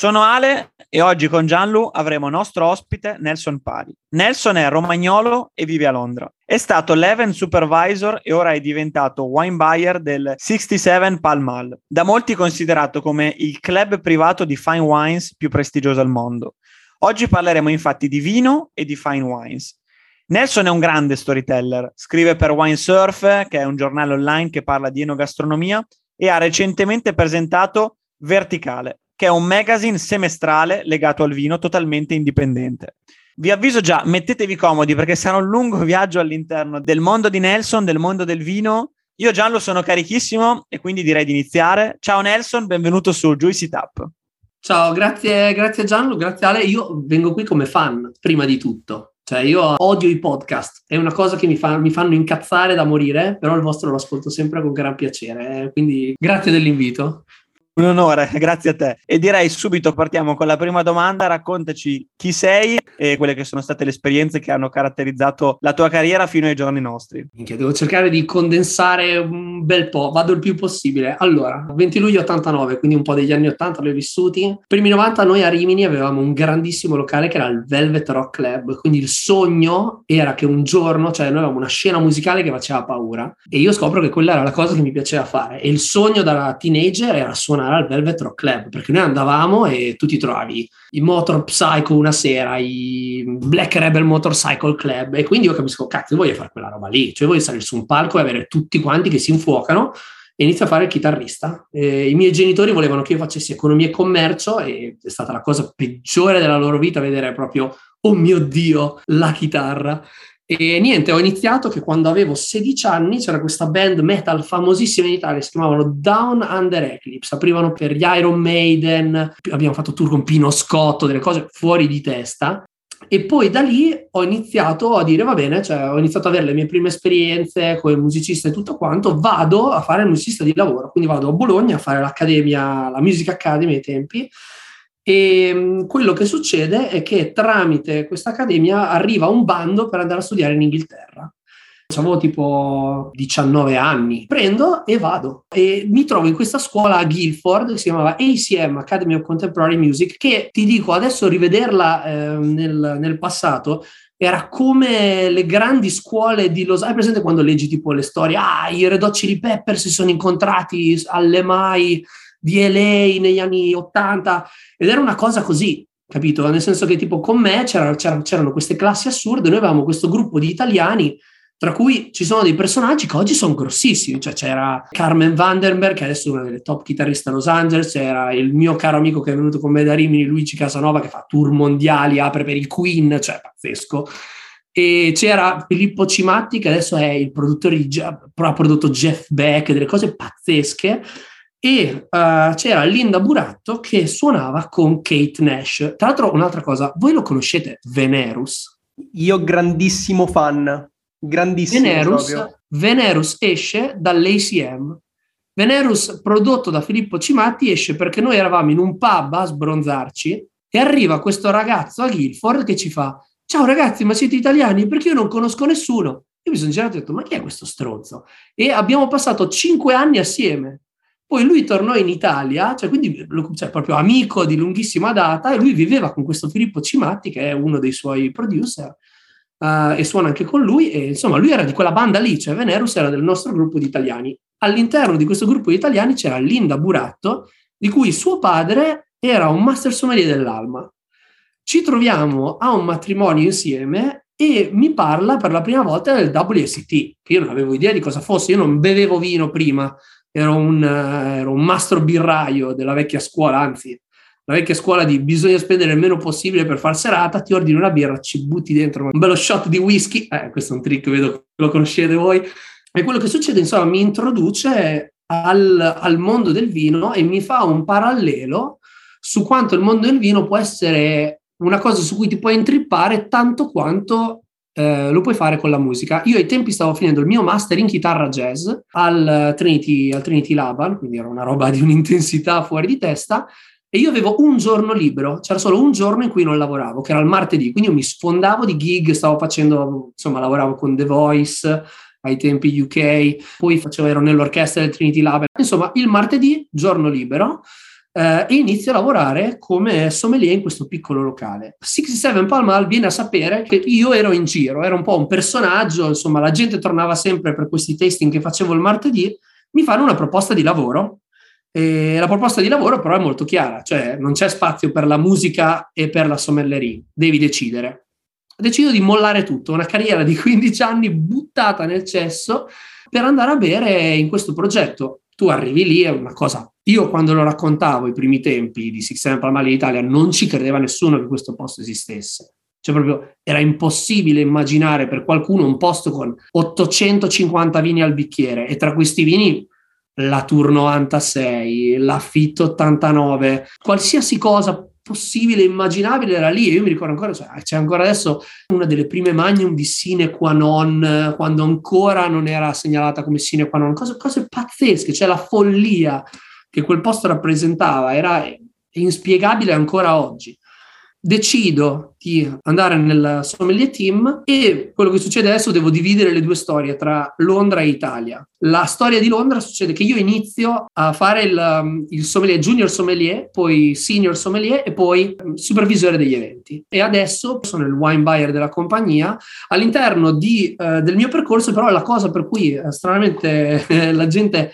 Sono Ale e oggi con Gianlu avremo nostro ospite Nelson Pari. Nelson è romagnolo e vive a Londra. È stato l'event supervisor e ora è diventato wine buyer del 67 Pall Mall, da molti considerato come il club privato di fine wines più prestigioso al mondo. Oggi parleremo infatti di vino e di fine wines. Nelson è un grande storyteller, scrive per Wine Surf, che è un giornale online che parla di enogastronomia, e ha recentemente presentato Verticale, che è un magazine semestrale legato al vino totalmente indipendente. Vi avviso già, mettetevi comodi perché sarà un lungo viaggio all'interno del mondo di Nelson, del mondo del vino. Io Gianlo sono carichissimo e quindi direi di iniziare. Ciao Nelson, benvenuto su Juicy Tap. Ciao, grazie, grazie Gianlo, grazie Ale. Io vengo qui come fan, prima di tutto. Cioè, io odio i podcast, è una cosa che mi, fa, mi fanno incazzare da morire, però il vostro lo ascolto sempre con gran piacere. Eh. Quindi grazie dell'invito. Un onore, grazie a te. E direi subito partiamo con la prima domanda. Raccontaci chi sei e quelle che sono state le esperienze che hanno caratterizzato la tua carriera fino ai giorni nostri. Minchia, devo cercare di condensare un bel po', vado il più possibile. Allora, 20 luglio 89, quindi un po' degli anni 80 li ho vissuti. Primi 90 noi a Rimini avevamo un grandissimo locale che era il Velvet Rock Club, quindi il sogno era che un giorno, cioè noi avevamo una scena musicale che faceva paura e io scopro che quella era la cosa che mi piaceva fare e il sogno da teenager era suonare al Velvet Rock Club, perché noi andavamo e tu ti trovavi i Motor Psycho una sera, i Black Rebel Motorcycle Club, e quindi io capisco, cazzo, io voglio fare quella roba lì, cioè voglio salire su un palco e avere tutti quanti che si infuocano e inizio a fare il chitarrista. E I miei genitori volevano che io facessi economia e commercio e è stata la cosa peggiore della loro vita vedere proprio, oh mio Dio, la chitarra. E niente, ho iniziato che quando avevo 16 anni c'era questa band metal famosissima in Italia, si chiamavano Down Under Eclipse, aprivano per gli Iron Maiden, abbiamo fatto tour con Pino Scotto, delle cose fuori di testa. E poi da lì ho iniziato a dire, va bene, cioè ho iniziato ad avere le mie prime esperienze come musicista e tutto quanto, vado a fare il musicista di lavoro, quindi vado a Bologna a fare l'accademia, la Music Academy ai tempi, e mm, quello che succede è che tramite questa accademia arriva un bando per andare a studiare in Inghilterra. Avevo tipo 19 anni, prendo e vado e mi trovo in questa scuola a Guildford che si chiamava ACM Academy of Contemporary Music che ti dico adesso rivederla eh, nel, nel passato era come le grandi scuole di Los Angeles. Hai presente quando leggi tipo le storie? Ah, i Red Hot Chili Pepper si sono incontrati alle mai di LA negli anni 80 ed era una cosa così, capito? Nel senso che tipo con me c'era, c'era, c'erano queste classi assurde, noi avevamo questo gruppo di italiani tra cui ci sono dei personaggi che oggi sono grossissimi, cioè c'era Carmen Vandenberg, che adesso è una delle top chitarriste a Los Angeles, c'era il mio caro amico che è venuto con me da Rimini, Luigi Casanova, che fa tour mondiali, apre per i Queen, cioè pazzesco. E c'era Filippo Cimatti, che adesso è il produttore di, ha prodotto Jeff Beck, delle cose pazzesche e uh, c'era Linda Buratto che suonava con Kate Nash. Tra l'altro, un'altra cosa, voi lo conoscete, Venerus? Io grandissimo fan, grandissimo Venerus, Venerus esce dall'ACM. Venerus, prodotto da Filippo Cimatti, esce perché noi eravamo in un pub a sbronzarci e arriva questo ragazzo a Guilford che ci fa Ciao ragazzi, ma siete italiani? Perché io non conosco nessuno. Io mi sono girato e ho detto, ma chi è questo stronzo? E abbiamo passato cinque anni assieme poi lui tornò in Italia, cioè quindi cioè, proprio amico di lunghissima data, e lui viveva con questo Filippo Cimatti, che è uno dei suoi producer, uh, e suona anche con lui. E insomma, lui era di quella banda lì, cioè Venerus era del nostro gruppo di italiani. All'interno di questo gruppo di italiani c'era Linda Buratto, di cui suo padre era un master sommelier dell'Alma. Ci troviamo a un matrimonio insieme e mi parla per la prima volta del WST, che io non avevo idea di cosa fosse, io non bevevo vino prima, ero un, ero un mastro birraio della vecchia scuola, anzi la vecchia scuola di bisogna spendere il meno possibile per far serata, ti ordini una birra, ci butti dentro un bello shot di whisky, eh, questo è un trick, vedo che lo conoscete voi, e quello che succede, insomma, mi introduce al, al mondo del vino e mi fa un parallelo su quanto il mondo del vino può essere una cosa su cui ti puoi intrippare tanto quanto eh, lo puoi fare con la musica. Io ai tempi stavo finendo il mio master in chitarra jazz al Trinity, al Trinity Laban, quindi era una roba di un'intensità fuori di testa, e io avevo un giorno libero, c'era solo un giorno in cui non lavoravo, che era il martedì, quindi io mi sfondavo di gig, stavo facendo, insomma, lavoravo con The Voice ai tempi UK, poi facevo, ero nell'orchestra del Trinity Lab, insomma, il martedì, giorno libero, eh, e inizio a lavorare come sommelier in questo piccolo locale. 67 Pall Mall viene a sapere che io ero in giro, ero un po' un personaggio, insomma, la gente tornava sempre per questi tasting che facevo il martedì, mi fanno una proposta di lavoro e la proposta di lavoro però è molto chiara, cioè non c'è spazio per la musica e per la sommellerie, devi decidere. Decido di mollare tutto, una carriera di 15 anni buttata nel cesso per andare a bere in questo progetto. Tu arrivi lì, è una cosa. Io quando lo raccontavo i primi tempi di Six Seven Palmali in Italia non ci credeva nessuno che questo posto esistesse. Cioè proprio era impossibile immaginare per qualcuno un posto con 850 vini al bicchiere e tra questi vini la Tour 96, l'affitto 89, qualsiasi cosa possibile, immaginabile era lì. E io mi ricordo ancora, cioè, c'è ancora adesso una delle prime magnum di sine qua non, quando ancora non era segnalata come sine qua non, cose, cose pazzesche, cioè la follia che quel posto rappresentava era inspiegabile ancora oggi decido di andare nel sommelier team e quello che succede adesso devo dividere le due storie tra Londra e Italia. La storia di Londra succede che io inizio a fare il, um, il sommelier, junior sommelier, poi senior sommelier e poi um, supervisore degli eventi. E adesso sono il wine buyer della compagnia. All'interno di, uh, del mio percorso però la cosa per cui uh, stranamente la gente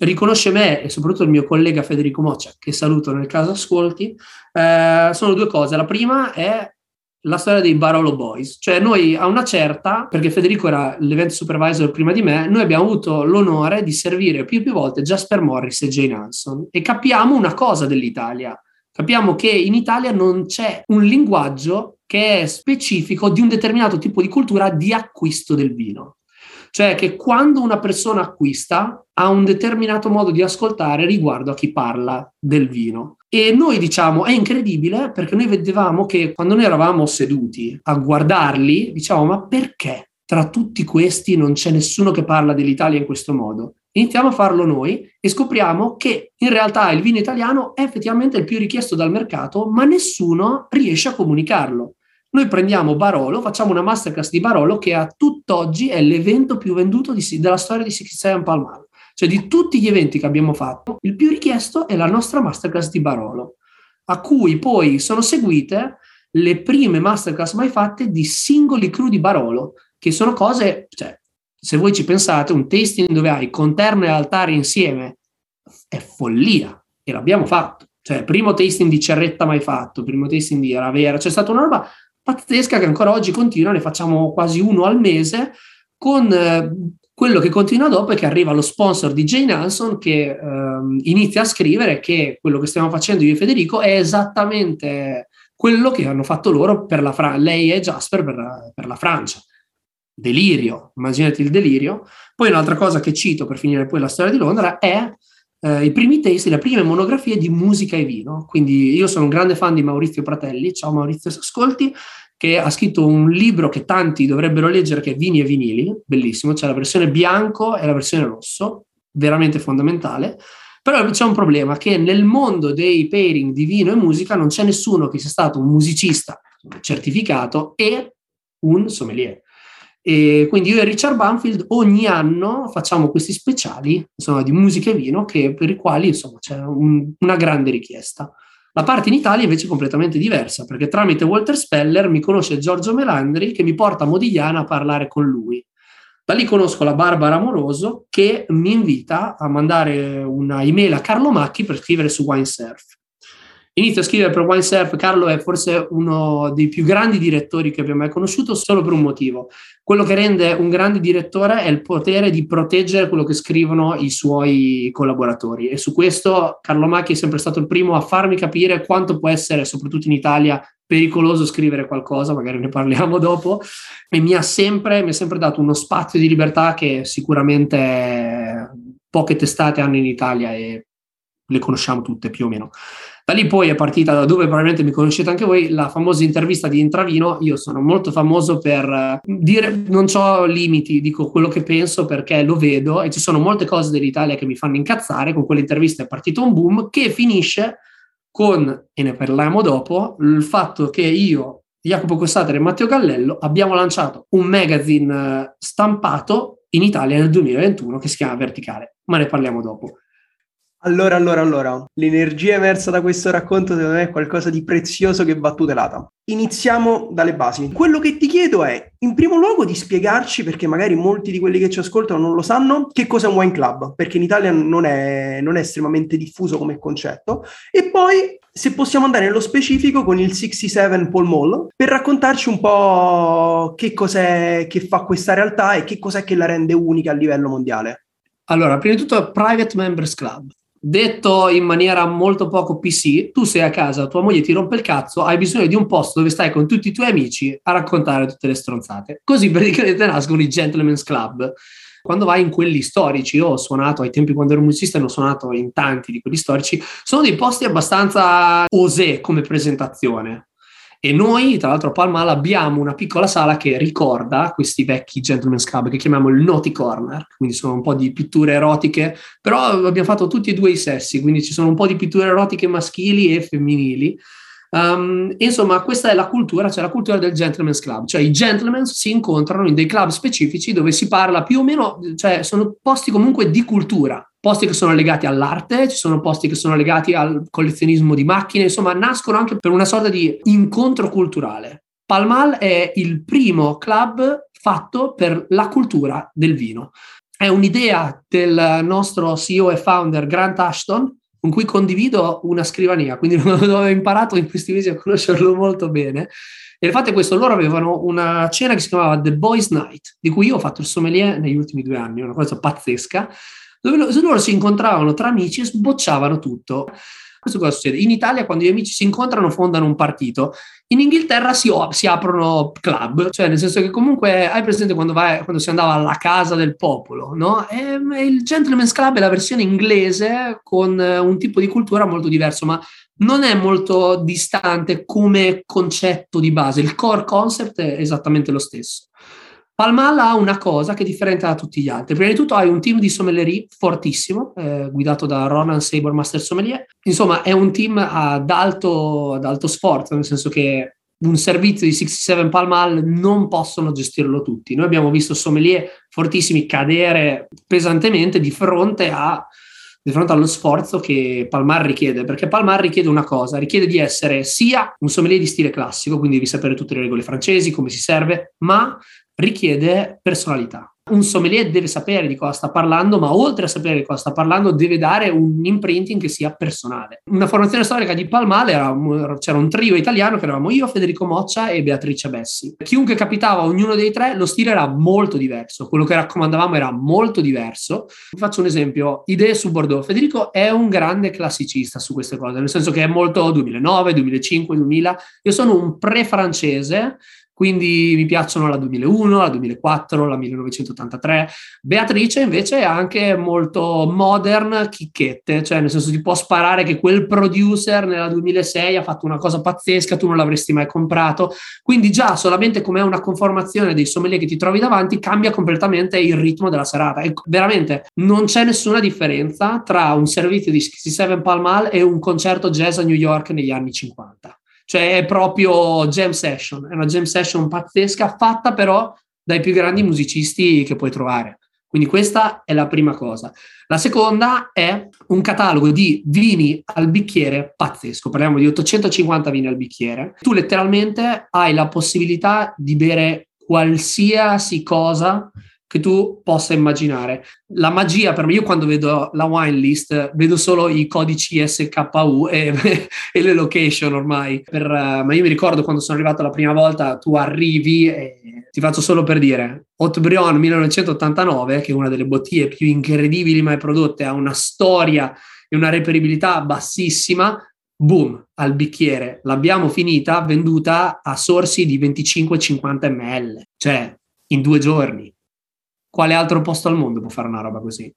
riconosce me e soprattutto il mio collega Federico Moccia, che saluto nel caso ascolti, eh, sono due cose. La prima è la storia dei Barolo Boys, cioè noi a una certa, perché Federico era l'event supervisor prima di me, noi abbiamo avuto l'onore di servire più e più volte Jasper Morris e Jane Hanson e capiamo una cosa dell'Italia, capiamo che in Italia non c'è un linguaggio che è specifico di un determinato tipo di cultura di acquisto del vino. Cioè che quando una persona acquista ha un determinato modo di ascoltare riguardo a chi parla del vino. E noi diciamo è incredibile perché noi vedevamo che quando noi eravamo seduti a guardarli, diciamo ma perché tra tutti questi non c'è nessuno che parla dell'Italia in questo modo? Iniziamo a farlo noi e scopriamo che in realtà il vino italiano è effettivamente il più richiesto dal mercato, ma nessuno riesce a comunicarlo. Noi prendiamo Barolo, facciamo una masterclass di Barolo che a tutt'oggi è l'evento più venduto di, della storia di 67 Palmano. Cioè di tutti gli eventi che abbiamo fatto, il più richiesto è la nostra masterclass di Barolo, a cui poi sono seguite le prime masterclass mai fatte di singoli cru di Barolo, che sono cose, cioè, se voi ci pensate, un tasting dove hai conterno e altare insieme è follia e l'abbiamo fatto. Cioè, primo tasting di Cerretta mai fatto, primo tasting di Ravera, c'è stata una roba pazzesca che ancora oggi continua, ne facciamo quasi uno al mese, con eh, quello che continua dopo è che arriva lo sponsor di Jane Hanson che ehm, inizia a scrivere che quello che stiamo facendo io e Federico è esattamente quello che hanno fatto loro per la Francia, lei e Jasper per per la Francia. Delirio, immaginate il delirio. Poi un'altra cosa che cito per finire poi la storia di Londra è eh, i primi testi, le prime monografie di musica e vino. Quindi io sono un grande fan di Maurizio Pratelli, ciao Maurizio ascolti, che ha scritto un libro che tanti dovrebbero leggere che è Vini e vinili, bellissimo, c'è la versione bianco e la versione rosso, veramente fondamentale. Però c'è un problema che nel mondo dei pairing di vino e musica non c'è nessuno che sia stato un musicista certificato e un sommelier. E quindi io e Richard Banfield ogni anno facciamo questi speciali insomma, di musica e vino che, per i quali insomma, c'è un, una grande richiesta. La parte in Italia invece è completamente diversa, perché tramite Walter Speller mi conosce Giorgio Melandri che mi porta a Modigliana a parlare con lui. Da lì conosco la Barbara Amoroso che mi invita a mandare una email a Carlo Macchi per scrivere su Winesurf. Inizio a scrivere per Wine Surf, Carlo è forse uno dei più grandi direttori che abbia mai conosciuto solo per un motivo. Quello che rende un grande direttore è il potere di proteggere quello che scrivono i suoi collaboratori e su questo Carlo Macchi è sempre stato il primo a farmi capire quanto può essere, soprattutto in Italia, pericoloso scrivere qualcosa, magari ne parliamo dopo, e mi ha sempre, mi ha sempre dato uno spazio di libertà che sicuramente poche testate hanno in Italia e le conosciamo tutte più o meno. Da lì poi è partita, da dove probabilmente mi conoscete anche voi, la famosa intervista di Intravino. Io sono molto famoso per eh, dire, non ho limiti, dico quello che penso perché lo vedo e ci sono molte cose dell'Italia che mi fanno incazzare. Con quell'intervista è partito un boom che finisce con, e ne parliamo dopo, il fatto che io, Jacopo Cossatere e Matteo Gallello abbiamo lanciato un magazine eh, stampato in Italia nel 2021 che si chiama Verticale, ma ne parliamo dopo. Allora, allora, allora, l'energia emersa da questo racconto secondo me è qualcosa di prezioso che va tutelata. Iniziamo dalle basi. Quello che ti chiedo è, in primo luogo, di spiegarci, perché magari molti di quelli che ci ascoltano non lo sanno, che cosa è un wine club, perché in Italia non è, non è estremamente diffuso come concetto, e poi se possiamo andare nello specifico con il 67 Paul Mall per raccontarci un po' che cos'è che fa questa realtà e che cos'è che la rende unica a livello mondiale. Allora, prima di tutto Private Members Club. Detto in maniera molto poco PC, tu sei a casa, tua moglie ti rompe il cazzo, hai bisogno di un posto dove stai con tutti i tuoi amici a raccontare tutte le stronzate. Così praticamente nascono i Gentleman's Club. Quando vai in quelli storici, io ho suonato ai tempi quando ero musicista, ne ho suonato in tanti di quelli storici, sono dei posti abbastanza osè come presentazione. E noi, tra l'altro a Palmal, abbiamo una piccola sala che ricorda questi vecchi gentleman's club che chiamiamo il Naughty Corner, quindi sono un po' di pitture erotiche, però abbiamo fatto tutti e due i sessi, quindi ci sono un po' di pitture erotiche maschili e femminili. Um, insomma, questa è la cultura, cioè la cultura del gentleman's club, cioè i gentlemen si incontrano in dei club specifici dove si parla più o meno, cioè sono posti comunque di cultura, posti che sono legati all'arte, ci sono posti che sono legati al collezionismo di macchine, insomma nascono anche per una sorta di incontro culturale. Palmal è il primo club fatto per la cultura del vino. È un'idea del nostro CEO e founder Grant Ashton, con cui condivido una scrivania, quindi ho imparato in questi mesi a conoscerlo molto bene. E il fatto è questo, loro avevano una cena che si chiamava The Boys Night, di cui io ho fatto il sommelier negli ultimi due anni, una cosa pazzesca, dove loro si incontravano tra amici e sbocciavano tutto. Questo cosa succede? In Italia, quando gli amici si incontrano, fondano un partito. In Inghilterra si, si aprono club, cioè nel senso che comunque hai presente quando, vai, quando si andava alla casa del popolo, no? E, il Gentleman's Club è la versione inglese con un tipo di cultura molto diverso, ma non è molto distante come concetto di base. Il core concept è esattamente lo stesso. Palmal ha una cosa che è differente da tutti gli altri. Prima di tutto hai un team di sommellerie fortissimo, eh, guidato da Ronan Saber Master Sommelier. Insomma, è un team ad alto, ad alto sforzo, nel senso che un servizio di 67 Palmal non possono gestirlo tutti. Noi abbiamo visto sommelier fortissimi cadere pesantemente di fronte, a, di fronte allo sforzo che Palmar richiede, perché Palmar richiede una cosa, richiede di essere sia un sommelier di stile classico, quindi devi sapere tutte le regole francesi, come si serve, ma richiede personalità. Un sommelier deve sapere di cosa sta parlando, ma oltre a sapere di cosa sta parlando, deve dare un imprinting che sia personale. Una formazione storica di Palmale era, c'era un trio italiano che eravamo io, Federico Moccia e Beatrice Bessi. Chiunque capitava ognuno dei tre, lo stile era molto diverso, quello che raccomandavamo era molto diverso. Vi faccio un esempio, idee su Bordeaux. Federico è un grande classicista su queste cose, nel senso che è molto 2009, 2005, 2000. Io sono un pre-francese, quindi mi piacciono la 2001, la 2004, la 1983. Beatrice invece è anche molto modern chicchette, cioè nel senso ti può sparare che quel producer nella 2006 ha fatto una cosa pazzesca, tu non l'avresti mai comprato. Quindi già solamente come una conformazione dei sommelier che ti trovi davanti cambia completamente il ritmo della serata. E veramente non c'è nessuna differenza tra un servizio di 67 Palmal e un concerto jazz a New York negli anni 50 cioè è proprio jam session, è una jam session pazzesca fatta però dai più grandi musicisti che puoi trovare. Quindi questa è la prima cosa. La seconda è un catalogo di vini al bicchiere pazzesco, parliamo di 850 vini al bicchiere. Tu letteralmente hai la possibilità di bere qualsiasi cosa che tu possa immaginare. La magia per me, io quando vedo la wine list vedo solo i codici SKU e, e le location ormai. Per, uh, ma io mi ricordo quando sono arrivato la prima volta, tu arrivi e ti faccio solo per dire, Haute Brion 1989, che è una delle bottiglie più incredibili mai prodotte, ha una storia e una reperibilità bassissima, boom, al bicchiere, l'abbiamo finita, venduta a sorsi di 25-50 ml, cioè in due giorni. Quale altro posto al mondo può fare una roba così?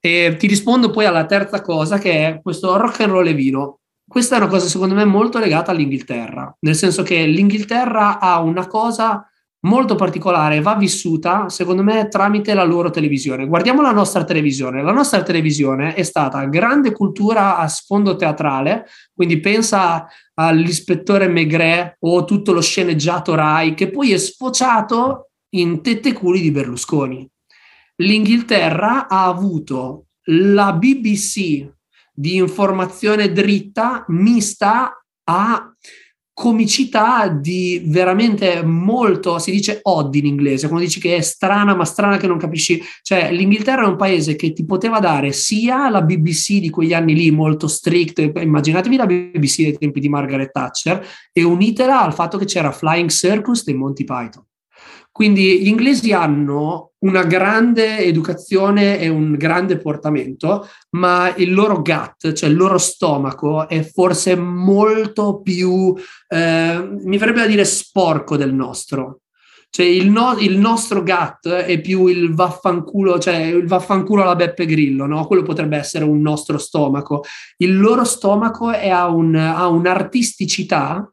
E ti rispondo poi alla terza cosa che è questo rock and roll e vino. Questa è una cosa secondo me molto legata all'Inghilterra, nel senso che l'Inghilterra ha una cosa molto particolare, va vissuta, secondo me, tramite la loro televisione. Guardiamo la nostra televisione. La nostra televisione è stata grande cultura a sfondo teatrale, quindi pensa all'ispettore Maigret o tutto lo sceneggiato Rai, che poi è sfociato in tette culi di Berlusconi. L'Inghilterra ha avuto la BBC di informazione dritta mista a comicità di veramente molto, si dice odd in inglese, quando dici che è strana ma strana che non capisci, cioè l'Inghilterra è un paese che ti poteva dare sia la BBC di quegli anni lì molto strict, immaginatevi la BBC dei tempi di Margaret Thatcher e unitela al fatto che c'era Flying Circus dei Monty Python. Quindi gli inglesi hanno una grande educazione e un grande portamento, ma il loro gut, cioè il loro stomaco, è forse molto più, eh, mi verrebbe da dire, sporco del nostro. Cioè il, no, il, nostro gut è più il vaffanculo, cioè il vaffanculo alla Beppe Grillo, no? Quello potrebbe essere un nostro stomaco. Il loro stomaco è, ha, un, ha un'artisticità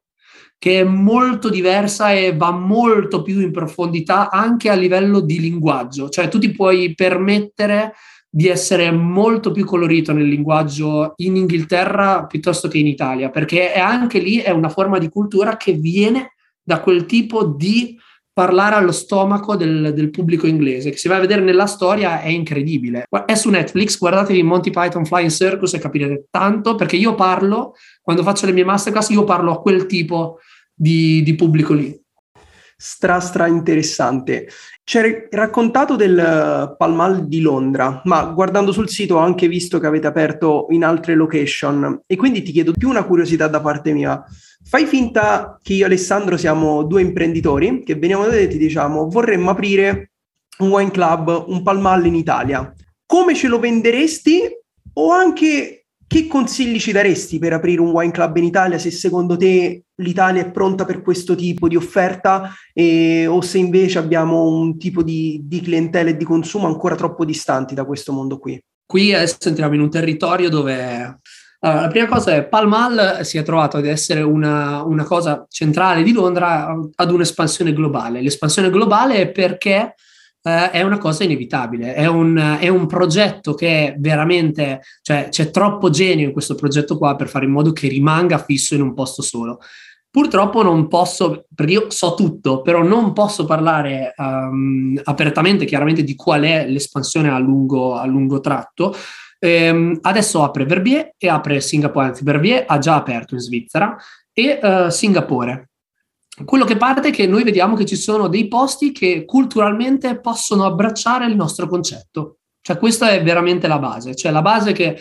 che è molto diversa e va molto più in profondità anche a livello di linguaggio, cioè tu ti puoi permettere di essere molto più colorito nel linguaggio in Inghilterra piuttosto che in Italia, perché anche lì è una forma di cultura che viene da quel tipo di parlare allo stomaco del, del, pubblico inglese, che si va a vedere nella storia è incredibile. È su Netflix, guardatevi Monty Python Flying Circus e capirete tanto, perché io parlo, quando faccio le mie masterclass, io parlo a quel tipo di, di pubblico lì. Stra stra interessante. Ci hai raccontato del eh, Palmal di Londra, ma guardando sul sito ho anche visto che avete aperto in altre location e quindi ti chiedo più una curiosità da parte mia. Fai finta che io e Alessandro siamo due imprenditori che veniamo da te e ti diciamo vorremmo aprire un wine club, un Palmal in Italia. Come ce lo venderesti o anche che consigli ci daresti per aprire un wine club in Italia se secondo te l'Italia è pronta per questo tipo di offerta e, o se invece abbiamo un tipo di, di clientela e di consumo ancora troppo distanti da questo mondo qui? Qui adesso entriamo in un territorio dove allora, la prima cosa è Palmal si è trovato ad essere una, una cosa centrale di Londra ad un'espansione globale. L'espansione globale è perché eh, è una cosa inevitabile, è un, è un, progetto che veramente, cioè c'è troppo genio in questo progetto qua per fare in modo che rimanga fisso in un posto solo. Purtroppo non posso, perché io so tutto, però non posso parlare um, apertamente, chiaramente, di qual è l'espansione a lungo, a lungo tratto. Ehm, adesso apre Verbier e apre Singapore, anzi Verbier ha già aperto in Svizzera e uh, Singapore quello che parte è che noi vediamo che ci sono dei posti che culturalmente possono abbracciare il nostro concetto. Cioè questa è veramente la base, cioè la base che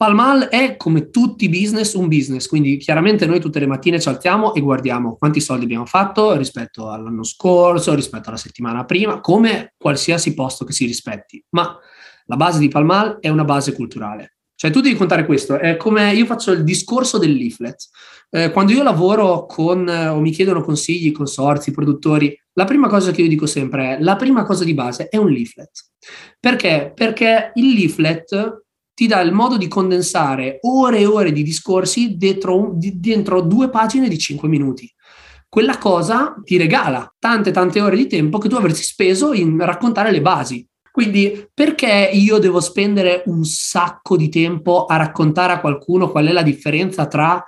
Palmal è come tutti i business un business, quindi chiaramente noi tutte le mattine ci alziamo e guardiamo quanti soldi abbiamo fatto rispetto all'anno scorso, rispetto alla settimana prima, come qualsiasi posto che si rispetti. Ma la base di Palmal è una base culturale. Cioè tu devi contare questo, è come io faccio il discorso del leaflet. Eh, quando io lavoro con eh, o mi chiedono consigli, consorzi, produttori, la prima cosa che io dico sempre è la prima cosa di base è un leaflet. Perché? Perché il leaflet ti dà il modo di condensare ore e ore di discorsi dentro, dentro due pagine di cinque minuti quella cosa ti regala tante tante ore di tempo che tu avresti speso in raccontare le basi. Quindi perché io devo spendere un sacco di tempo a raccontare a qualcuno qual è la differenza tra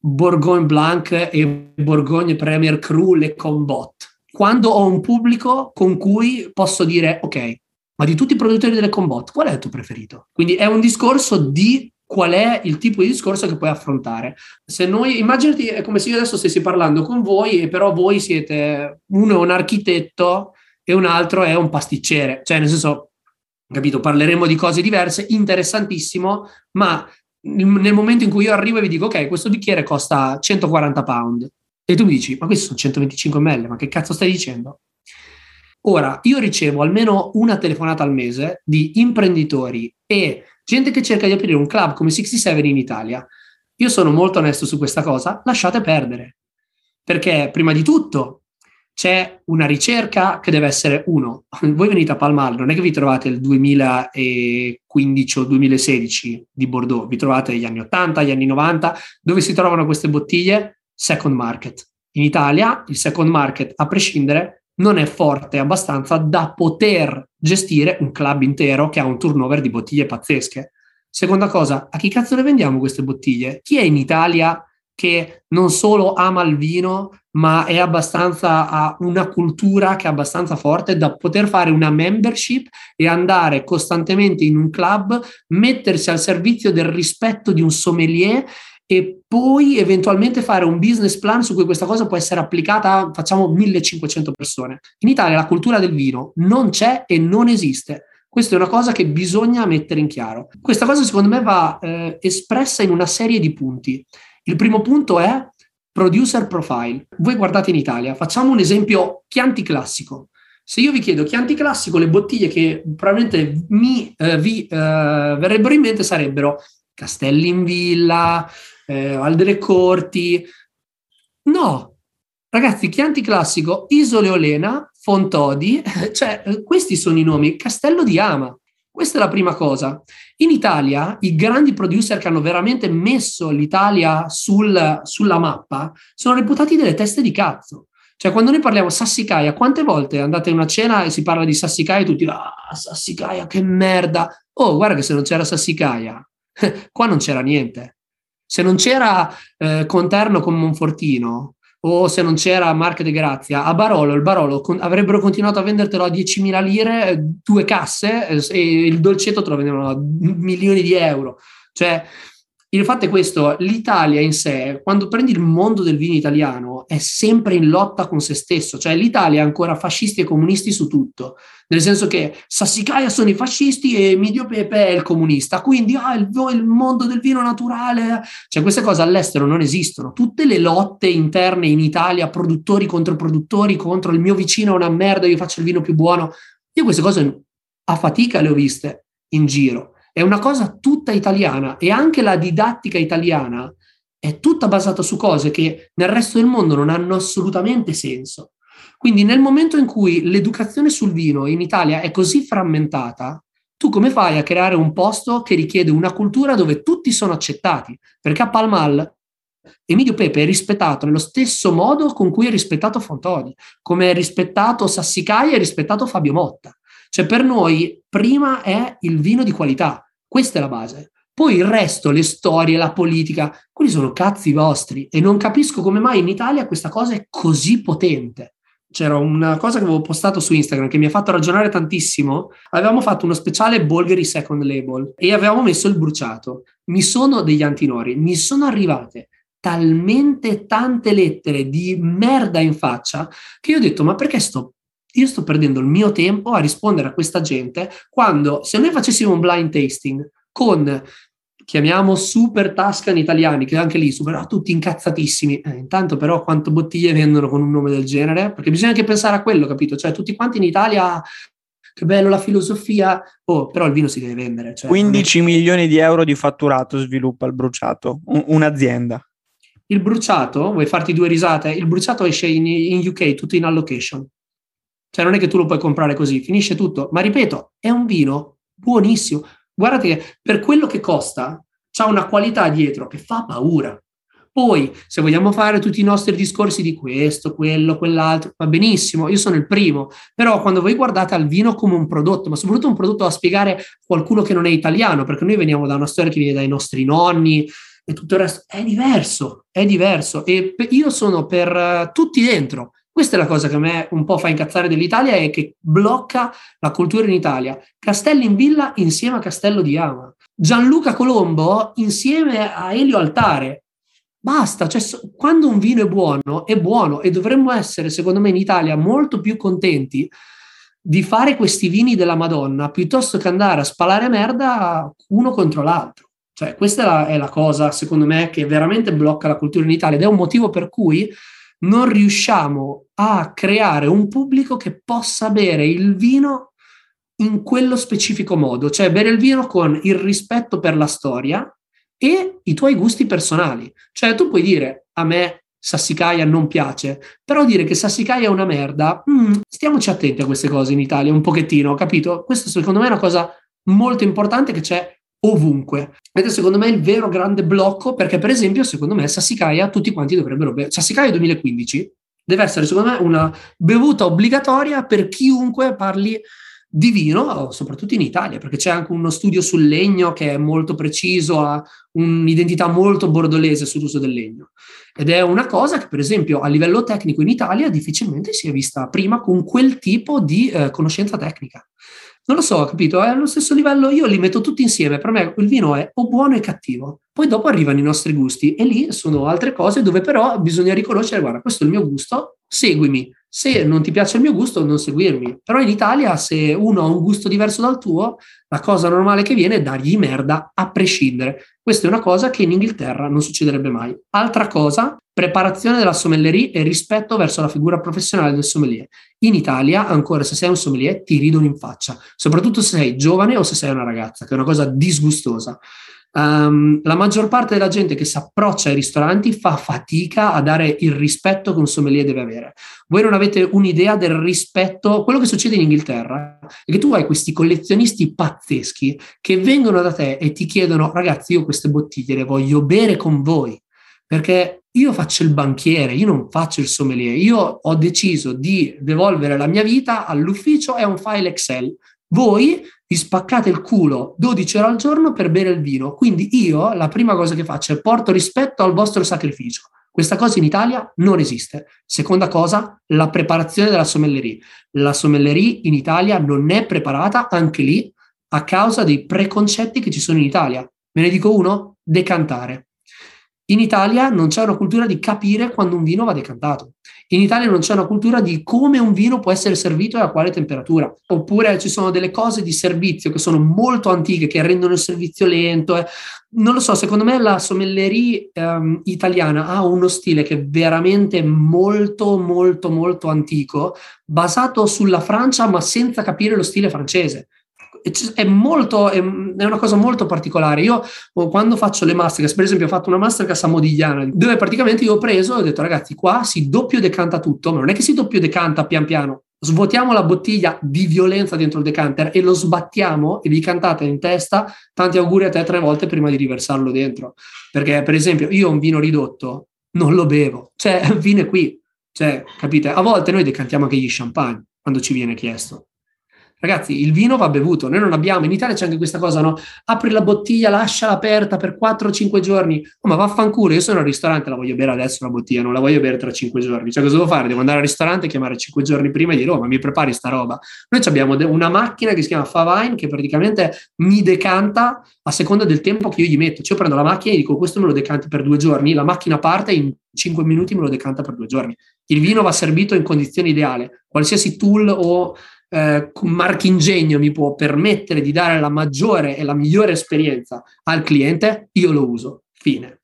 Bourgogne Blanc e Bourgogne Premier Cru Le Combat? Quando ho un pubblico con cui posso dire ok, ma di tutti i produttori delle Combat, qual è il tuo preferito? Quindi è un discorso di qual è il tipo di discorso che puoi affrontare. Se noi, immaginati, è come se io adesso stessi parlando con voi però voi siete, uno è un architetto e un altro è un pasticcere, cioè nel senso, capito, parleremo di cose diverse, interessantissimo, ma nel momento in cui io arrivo e vi dico ok, questo bicchiere costa 140 pound e tu mi dici ma questo sono 125 ml, ma che cazzo stai dicendo? Ora, io ricevo almeno una telefonata al mese di imprenditori e gente che cerca di aprire un club come 67 in Italia. Io sono molto onesto su questa cosa, lasciate perdere. Perché prima di tutto c'è una ricerca che deve essere uno. Voi venite a Palmal, non è che vi trovate il 2015 o 2016 di Bordeaux, vi trovate gli anni 80, gli anni 90, dove si trovano queste bottiglie? Second market. In Italia il second market, a prescindere, non è forte abbastanza da poter gestire un club intero che ha un turnover di bottiglie pazzesche. Seconda cosa, a chi cazzo le vendiamo queste bottiglie? Chi è in Italia che non solo ama il vino, ma è abbastanza, ha una cultura che è abbastanza forte da poter fare una membership e andare costantemente in un club, mettersi al servizio del rispetto di un sommelier e poi eventualmente fare un business plan su cui questa cosa può essere applicata a, facciamo, 1500 persone. In Italia la cultura del vino non c'è e non esiste. Questa è una cosa che bisogna mettere in chiaro. Questa cosa secondo me va eh, espressa in una serie di punti. Il primo punto è producer profile. Voi guardate in Italia, facciamo un esempio Chianti classico. Se io vi chiedo Chianti classico, le bottiglie che probabilmente mi, eh, vi eh, verrebbero in mente sarebbero Castelli in Villa, eh, Aldere Corti. No, ragazzi, Chianti classico, Isole Olena, Fontodi, cioè questi sono i nomi, Castello di Ama. Questa è la prima cosa. In Italia, i grandi producer che hanno veramente messo l'Italia sul, sulla mappa sono reputati delle teste di cazzo. Cioè, quando noi parliamo Sassicaia, quante volte andate in una cena e si parla di Sassicaia e tutti, ah, Sassicaia, che merda. Oh, guarda che se non c'era Sassicaia, qua non c'era niente. Se non c'era eh, Conterno con Monfortino, o se non c'era Marche de Grazia, a Barolo, il Barolo con, avrebbero continuato a vendertelo a 10.000 lire, due casse, eh, e il dolcetto te lo vendevano a milioni di euro. Cioè, il fatto è questo, l'Italia in sé, quando prendi il mondo del vino italiano, è sempre in lotta con se stesso, cioè l'Italia è ancora fascisti e comunisti su tutto, nel senso che Sassicaia sono i fascisti e Midio Pepe è il comunista, quindi ah, il, il mondo del vino naturale, cioè queste cose all'estero non esistono, tutte le lotte interne in Italia, produttori contro produttori, contro il mio vicino è una merda, io faccio il vino più buono, io queste cose a fatica le ho viste in giro è una cosa tutta italiana e anche la didattica italiana è tutta basata su cose che nel resto del mondo non hanno assolutamente senso. Quindi nel momento in cui l'educazione sul vino in Italia è così frammentata, tu come fai a creare un posto che richiede una cultura dove tutti sono accettati? Perché a Palmal Emilio Pepe è rispettato nello stesso modo con cui è rispettato Fontodi, come è rispettato Sassicaia e rispettato Fabio Motta. Cioè per noi prima è il vino di qualità, questa è la base. Poi il resto, le storie, la politica, quelli sono cazzi vostri e non capisco come mai in Italia questa cosa è così potente. C'era una cosa che avevo postato su Instagram che mi ha fatto ragionare tantissimo. Avevamo fatto uno speciale Bulgari Second Label e avevamo messo il bruciato. Mi sono degli antinori, mi sono arrivate talmente tante lettere di merda in faccia che io ho detto ma perché sto io sto perdendo il mio tempo a rispondere a questa gente quando se noi facessimo un blind tasting con chiamiamo super Tascan italiani, che anche lì super, ah, tutti incazzatissimi. Eh, intanto, però, quante bottiglie vendono con un nome del genere? Perché bisogna anche pensare a quello, capito? Cioè, tutti quanti in Italia, che bello la filosofia, oh, però il vino si deve vendere. Cioè, 15 milioni di euro di fatturato sviluppa il bruciato, un- un'azienda. Il bruciato, vuoi farti due risate? Il bruciato esce in, in UK tutto in allocation. Cioè non è che tu lo puoi comprare così, finisce tutto. Ma ripeto, è un vino buonissimo. Guardate che per quello che costa, c'ha una qualità dietro che fa paura. Poi, se vogliamo fare tutti i nostri discorsi di questo, quello, quell'altro, va benissimo, io sono il primo, però quando voi guardate al vino come un prodotto, ma soprattutto un prodotto da spiegare a qualcuno che non è italiano, perché noi veniamo da una storia che viene dai nostri nonni e tutto il resto, è diverso, è diverso. E io sono per uh, tutti dentro, questa è la cosa che a me un po' fa incazzare dell'Italia e che blocca la cultura in Italia. Castelli in Villa insieme a Castello di Ama. Gianluca Colombo insieme a Elio Altare. Basta, cioè, quando un vino è buono, è buono e dovremmo essere, secondo me, in Italia molto più contenti di fare questi vini della Madonna piuttosto che andare a spalare merda uno contro l'altro. Cioè, questa è la, è la cosa, secondo me, che veramente blocca la cultura in Italia ed è un motivo per cui non riusciamo a creare un pubblico che possa bere il vino in quello specifico modo, cioè bere il vino con il rispetto per la storia e i tuoi gusti personali. Cioè tu puoi dire a me Sassicaia non piace, però dire che Sassicaia è una merda, mm, stiamoci attenti a queste cose in Italia un pochettino, capito? Questo secondo me è una cosa molto importante che c'è ovunque. Ed è secondo me il vero grande blocco perché per esempio secondo me Sassicaia tutti quanti dovrebbero bere. Sassicaia 2015 deve essere secondo me una bevuta obbligatoria per chiunque parli di vino, soprattutto in Italia, perché c'è anche uno studio sul legno che è molto preciso, ha un'identità molto bordolese sull'uso del legno. Ed è una cosa che, per esempio, a livello tecnico in Italia difficilmente si è vista prima con quel tipo di eh, conoscenza tecnica. Non lo so, capito? È allo stesso livello, io li metto tutti insieme. Per me il vino è o buono o cattivo. Poi dopo arrivano i nostri gusti e lì sono altre cose dove però bisogna riconoscere, guarda, questo è il mio gusto, seguimi. Se non ti piace il mio gusto, non seguirmi. Però in Italia, se uno ha un gusto diverso dal tuo, la cosa normale che viene è dargli merda a prescindere. Questa è una cosa che in Inghilterra non succederebbe mai. Altra cosa, preparazione della sommellerie e rispetto verso la figura professionale del sommelier. In Italia, ancora, se sei un sommelier, ti ridono in faccia, soprattutto se sei giovane o se sei una ragazza, che è una cosa disgustosa. Um, la maggior parte della gente che si approccia ai ristoranti fa fatica a dare il rispetto che un sommelier deve avere. Voi non avete un'idea del rispetto. Quello che succede in Inghilterra è che tu hai questi collezionisti pazzeschi che vengono da te e ti chiedono: ragazzi, io queste bottiglie le voglio bere con voi perché io faccio il banchiere, io non faccio il sommelier. Io ho deciso di devolvere la mia vita all'ufficio e a un file Excel. Voi vi spaccate il culo 12 ore al giorno per bere il vino. Quindi io la prima cosa che faccio è porto rispetto al vostro sacrificio. Questa cosa in Italia non esiste. Seconda cosa, la preparazione della sommellerie. La sommellerie in Italia non è preparata anche lì a causa dei preconcetti che ci sono in Italia. Me ne dico uno? Decantare. In Italia non c'è una cultura di capire quando un vino va decantato. In Italia non c'è una cultura di come un vino può essere servito e a quale temperatura. Oppure ci sono delle cose di servizio che sono molto antiche, che rendono il servizio lento. Eh. Non lo so, secondo me la sommellerie ehm, italiana ha uno stile che è veramente molto, molto, molto antico, basato sulla Francia, ma senza capire lo stile francese è molto, è, una cosa molto particolare. Io quando faccio le masterclass, per esempio ho fatto una masterclass a Modigliana, dove praticamente io ho preso e ho detto ragazzi qua si doppio decanta tutto, ma non è che si doppio decanta pian piano, svuotiamo la bottiglia di violenza dentro il decanter e lo sbattiamo e vi cantate in testa tanti auguri a te tre volte prima di riversarlo dentro. Perché per esempio io un vino ridotto non lo bevo, cioè vino è qui, cioè capite? A volte noi decantiamo anche gli champagne quando ci viene chiesto. Ragazzi, il vino va bevuto. Noi non abbiamo, in Italia c'è anche questa cosa, no? Apri la bottiglia, lasciala aperta per 4-5 giorni. Oh, ma vaffanculo, io sono al ristorante, la voglio bere adesso la bottiglia, non la voglio bere tra 5 giorni. Cioè, cosa devo fare? Devo andare al ristorante, chiamare 5 giorni prima e dire, oh, ma mi prepari sta roba. Noi abbiamo una macchina che si chiama Favine che praticamente mi decanta a seconda del tempo che io gli metto. Cioè, io prendo la macchina e dico, questo me lo decanti per due giorni, la macchina parte in 5 minuti me lo decanta per due giorni. Il vino va servito in condizioni ideali. Qualsiasi tool o eh, marchingegno mi può permettere di dare la maggiore e la migliore esperienza al cliente, io lo uso. Fine.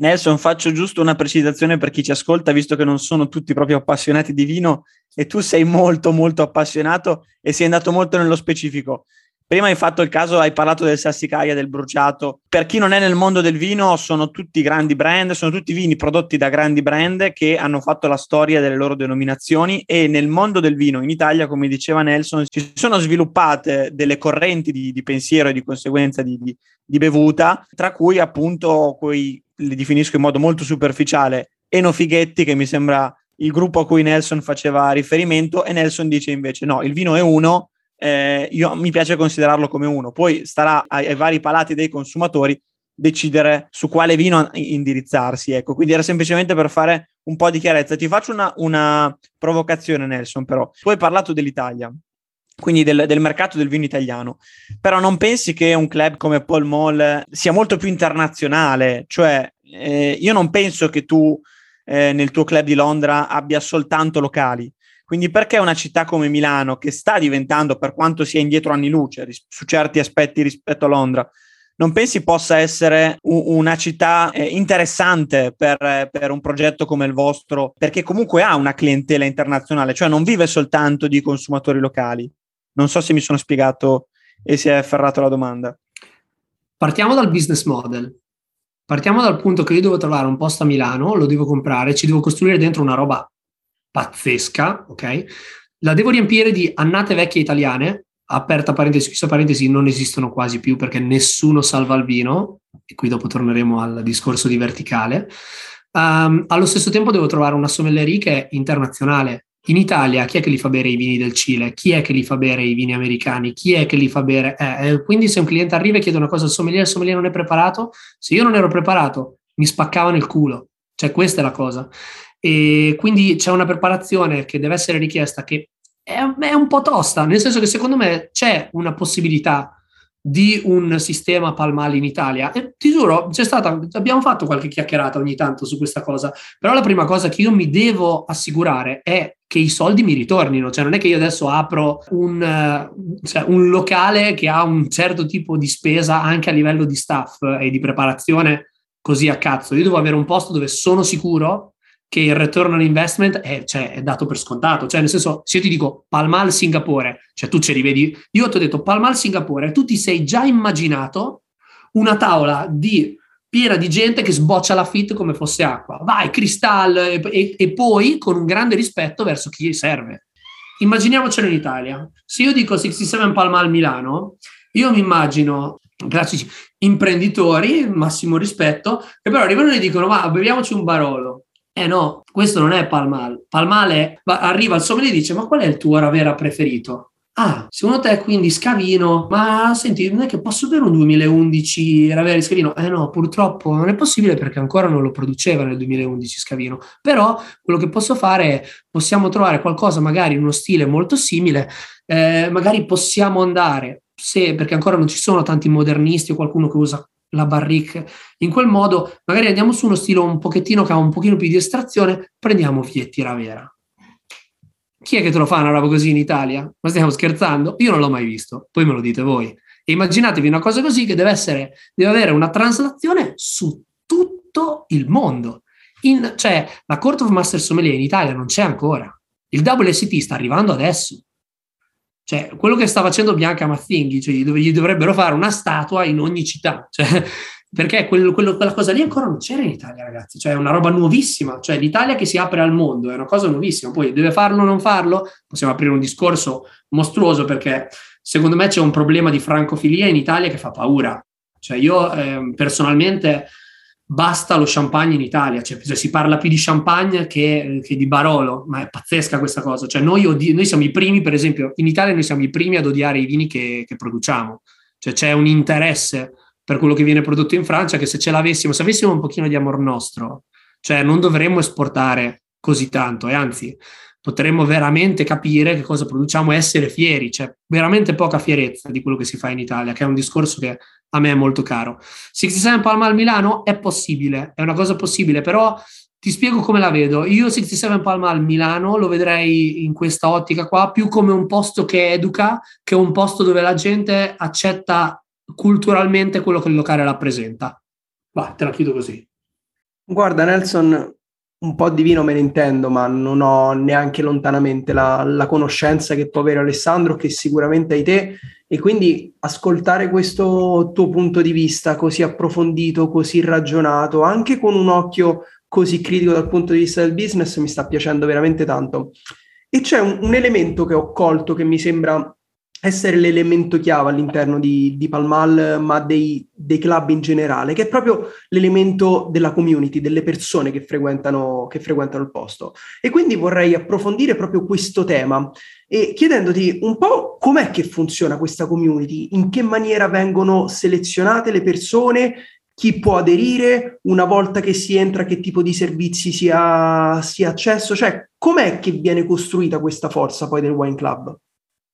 Nelson, faccio giusto una precisazione per chi ci ascolta, visto che non sono tutti proprio appassionati di vino e tu sei molto molto appassionato e sei andato molto nello specifico. Prima hai fatto il caso, hai parlato del Sassicaia, del bruciato. Per chi non è nel mondo del vino, sono tutti grandi brand, sono tutti vini prodotti da grandi brand che hanno fatto la storia delle loro denominazioni e nel mondo del vino in Italia, come diceva Nelson, si sono sviluppate delle correnti di, di pensiero e di conseguenza di, di, di bevuta, tra cui appunto quei, li definisco in modo molto superficiale, Enofighetti, che mi sembra il gruppo a cui Nelson faceva riferimento, e Nelson dice invece no, il vino è uno, eh, io, mi piace considerarlo come uno. Poi starà ai, ai, vari palati dei consumatori decidere su quale vino indirizzarsi. Ecco, quindi era semplicemente per fare un po' di chiarezza. Ti faccio una, una provocazione, Nelson, però. Tu hai parlato dell'Italia, quindi del, del, mercato del vino italiano. Però non pensi che un club come Paul Mall sia molto più internazionale? Cioè, eh, io non penso che tu eh, nel tuo club di Londra abbia soltanto locali Quindi perché una città come Milano, che sta diventando, per quanto sia indietro anni luce ris- su certi aspetti rispetto a Londra, non pensi possa essere una città eh, interessante per, per, un progetto come il vostro, perché comunque ha una clientela internazionale, cioè non vive soltanto di consumatori locali? Non so se mi sono spiegato e si è afferrato la domanda. Partiamo dal business model. Partiamo dal punto che io devo trovare un posto a Milano, lo devo comprare, ci devo costruire dentro una roba pazzesca, ok? La devo riempire di annate vecchie italiane, aperta parentesi, chiusa parentesi, non esistono quasi più perché nessuno salva il vino, e qui dopo torneremo al discorso di verticale. Um, allo stesso tempo devo trovare una sommellerie che è internazionale. In Italia chi è che li fa bere i vini del Cile? Chi è che li fa bere i vini americani? Chi è che li fa bere? Eh, eh, quindi se un cliente arriva e chiede una cosa al sommelier, il sommelier non è preparato, se io non ero preparato mi spaccavano il culo. Cioè questa è la cosa. E quindi c'è una preparazione che deve essere richiesta che è, è un po' tosta, nel senso che secondo me c'è una possibilità di un sistema palmale in Italia. E ti giuro, c'è stata, abbiamo fatto qualche chiacchierata ogni tanto su questa cosa, però la prima cosa che io mi devo assicurare è che i soldi mi ritornino, cioè non è che io adesso apro un, cioè un locale che ha un certo tipo di spesa anche a livello di staff e di preparazione così a cazzo, io devo avere un posto dove sono sicuro che il return on investment è, cioè, è, dato per scontato. Cioè, nel senso, se io ti dico Palmal Singapore, cioè tu ce li vedi, io ti ho detto Palmal Singapore, tu ti sei già immaginato una tavola di, piena di gente che sboccia la fit come fosse acqua. Vai, cristal, e, e, e poi con un grande rispetto verso chi serve. Immaginiamocelo in Italia. Se io dico 67 Palmal Milano, io mi immagino classici imprenditori, massimo rispetto, che però arrivano e dicono ma beviamoci un barolo eh no, questo non è Palmal. Palmal è, arriva il sommelier e dice, ma qual è il tuo Ravera preferito? Ah, secondo te quindi Scavino, ma senti, non è che posso bere un 2011 Ravera Scavino? Eh no, purtroppo non è possibile perché ancora non lo produceva nel 2011 Scavino, però quello che posso fare è, possiamo trovare qualcosa magari in uno stile molto simile, eh, magari possiamo andare, se, perché ancora non ci sono tanti modernisti o qualcuno che usa la barrique in quel modo, magari andiamo su uno stile un pochettino che ha un pochino più di estrazione, prendiamo Vietti Ravera. Chi è che te lo fa una roba così in Italia? Ma stiamo scherzando? Io non l'ho mai visto, poi me lo dite voi. E immaginatevi una cosa così che deve, essere, deve avere una traslazione su tutto il mondo. In, cioè, la Court of Master Sommelier in Italia non c'è ancora. Il WST sta arrivando adesso. Cioè, quello che sta facendo Bianca Mazzinghi, cioè gli, dovrebbero fare una statua in ogni città, cioè, perché quello, quello, quella cosa lì ancora non c'era in Italia, ragazzi, cioè è una roba nuovissima, cioè l'Italia che si apre al mondo, è una cosa nuovissima, poi deve farlo o non farlo, possiamo aprire un discorso mostruoso perché secondo me c'è un problema di francofilia in Italia che fa paura, cioè io eh, personalmente basta lo champagne in Italia, cioè, cioè, si parla più di champagne che, che, di Barolo, ma è pazzesca questa cosa. Cioè, noi, odi- noi, siamo i primi, per esempio, in Italia noi siamo i primi ad odiare i vini che, che, produciamo, cioè c'è un interesse per quello che viene prodotto in Francia che se ce l'avessimo, se avessimo un pochino di amor nostro, cioè non dovremmo esportare così tanto e anzi potremmo veramente capire che cosa produciamo e essere fieri, c'è veramente poca fierezza di quello che si fa in Italia, che è un discorso che a me è molto caro. 67 Palma al Milano è possibile, è una cosa possibile, però ti spiego come la vedo. Io 67 Palma al Milano lo vedrei in questa ottica qua più come un posto che educa che un posto dove la gente accetta culturalmente quello che il locale rappresenta. Va, te la chiudo così. Guarda Nelson, un po' di vino me ne intendo, ma non ho neanche lontanamente la, la, conoscenza che può avere Alessandro, che sicuramente hai te, e quindi ascoltare questo tuo punto di vista così approfondito, così ragionato, anche con un occhio così critico dal punto di vista del business, mi sta piacendo veramente tanto. E c'è un, un elemento che ho colto che mi sembra essere l'elemento chiave all'interno di, di Palmal, ma dei, dei, club in generale, che è proprio l'elemento della community, delle persone che frequentano, che frequentano il posto. E quindi vorrei approfondire proprio questo tema e chiedendoti un po' com'è che funziona questa community, in che maniera vengono selezionate le persone, chi può aderire, una volta che si entra, che tipo di servizi si ha, si ha accesso, cioè com'è che viene costruita questa forza poi del Wine Club?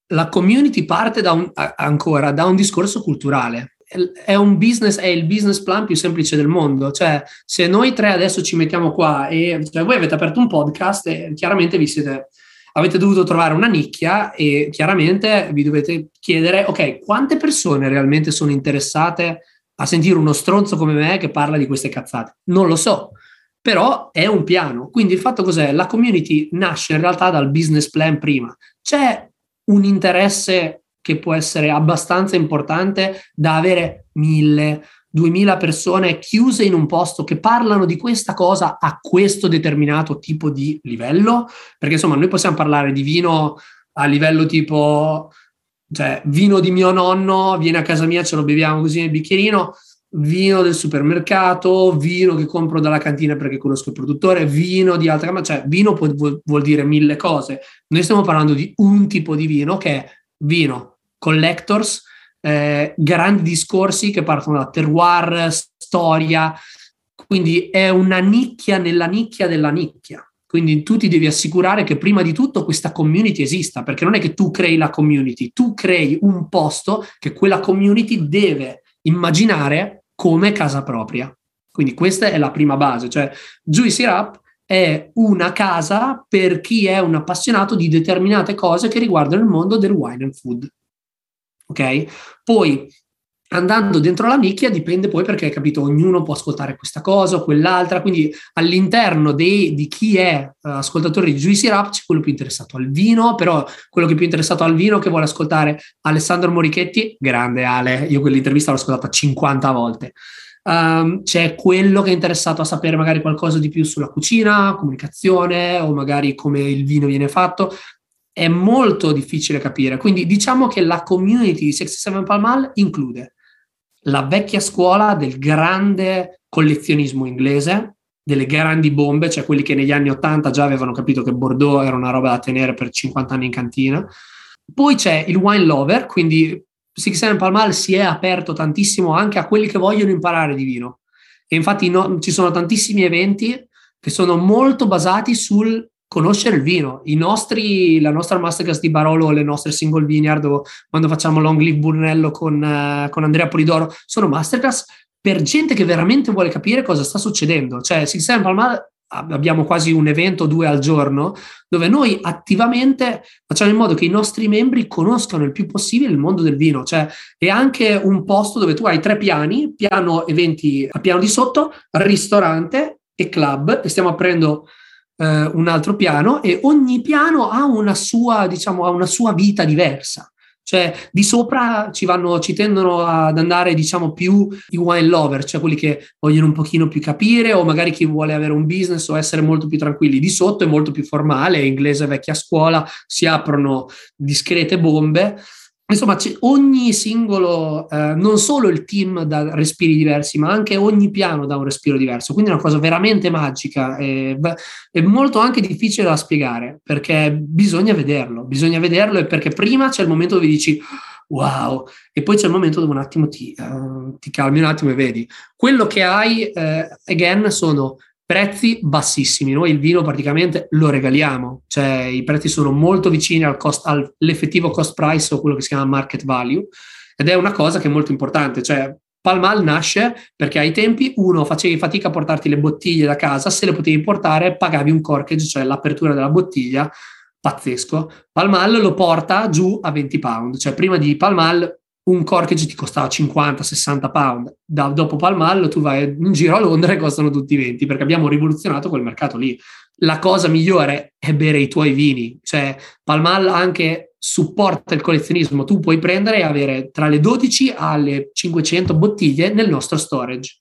La community parte da un, ancora da un discorso culturale. È un business, è il business plan più semplice del mondo. Cioè, se noi tre adesso ci mettiamo qua e cioè, voi avete aperto un podcast e chiaramente vi siete avete dovuto trovare una nicchia e chiaramente vi dovete chiedere, ok, quante persone realmente sono interessate a sentire uno stronzo come me che parla di queste cazzate? Non lo so, però è un piano. Quindi il fatto cos'è? La community nasce in realtà dal business plan prima. C'è un interesse che può essere abbastanza importante da avere mille, duemila persone chiuse in un posto che parlano di questa cosa a questo determinato tipo di livello? Perché insomma noi possiamo parlare di vino a livello tipo, cioè vino di mio nonno, viene a casa mia, ce lo beviamo così nel bicchierino, vino del supermercato, vino che compro dalla cantina perché conosco il produttore, vino di altra cioè vino può, vuol, vuol, dire mille cose. Noi stiamo parlando di un tipo di vino che è vino collectors, eh, grandi discorsi che partono da terroir, storia, quindi è una nicchia nella nicchia della nicchia. Quindi tu ti devi assicurare che prima di tutto questa community esista, perché non è che tu crei la community, tu crei un posto che quella community deve immaginare come casa propria. Quindi questa è la prima base, cioè Juicy Rap è una casa per chi è un appassionato di determinate cose che riguardano il mondo del wine and food. Ok? Poi andando dentro la nicchia dipende poi perché, capito, ognuno può ascoltare questa cosa o quell'altra, quindi all'interno dei, di chi è uh, ascoltatore di Juicy Rap c'è quello più interessato al vino, però quello che è più interessato al vino che vuole ascoltare Alessandro Morichetti, grande Ale, io quell'intervista l'ho ascoltata 50 volte. Um, c'è quello che è interessato a sapere magari qualcosa di più sulla cucina, comunicazione o magari come il vino viene fatto. È molto difficile capire. Quindi diciamo che la community di 67 Palmal include la vecchia scuola del grande collezionismo inglese, delle grandi bombe, cioè quelli che negli anni 80 già avevano capito che Bordeaux era una roba da tenere per 50 anni in cantina. Poi c'è il wine lover, quindi Six Seven Palmal si è aperto tantissimo anche a quelli che vogliono imparare di vino. E infatti no, ci sono tantissimi eventi che sono molto basati sul conoscere il vino. Nostri, la nostra masterclass di Barolo, le nostre single vineyard, o quando facciamo Long Live Brunello con, uh, con Andrea Polidoro, sono masterclass per gente che veramente vuole capire cosa sta succedendo. Cioè, Six Palmal abbiamo quasi un evento o due al giorno dove noi attivamente facciamo in modo che i nostri membri conoscano il più possibile il mondo del vino, cioè è anche un posto dove tu hai tre piani, piano eventi al piano di sotto, ristorante e club e stiamo aprendo eh, un altro piano e ogni piano ha una sua, diciamo, ha una sua vita diversa. Cioè, di sopra ci, vanno, ci tendono ad andare, diciamo, più i wine lover, cioè quelli che vogliono un pochino più capire o magari chi vuole avere un business o essere molto più tranquilli. Di sotto è molto più formale, inglese vecchia scuola, si aprono discrete bombe Insomma, ogni singolo, eh, non solo il team dà respiri diversi, ma anche ogni piano dà un respiro diverso. Quindi è una cosa veramente magica e è molto anche difficile da spiegare perché bisogna vederlo, bisogna vederlo e perché prima c'è il momento dove dici wow, e poi c'è il momento dove un attimo ti, uh, ti calmi un attimo e vedi. Quello che hai, uh, again, sono prezzi bassissimi. Noi il vino praticamente lo regaliamo, cioè i prezzi sono molto vicini al cost, all'effettivo cost price o quello che si chiama market value. Ed è una cosa che è molto importante, cioè Palmal nasce perché ai tempi uno facevi fatica a portarti le bottiglie da casa, se le potevi portare pagavi un corkage, cioè l'apertura della bottiglia, pazzesco. Palmal lo porta giù a 20 pound, cioè prima di Palmal un corkage ti costava 50-60 pound, da, dopo Palmallo tu vai in giro a Londra e costano tutti 20 perché abbiamo rivoluzionato quel mercato lì. La cosa migliore è bere i tuoi vini, cioè Palmal anche supporta il collezionismo, tu puoi prendere e avere tra le 12 alle 500 bottiglie nel nostro storage.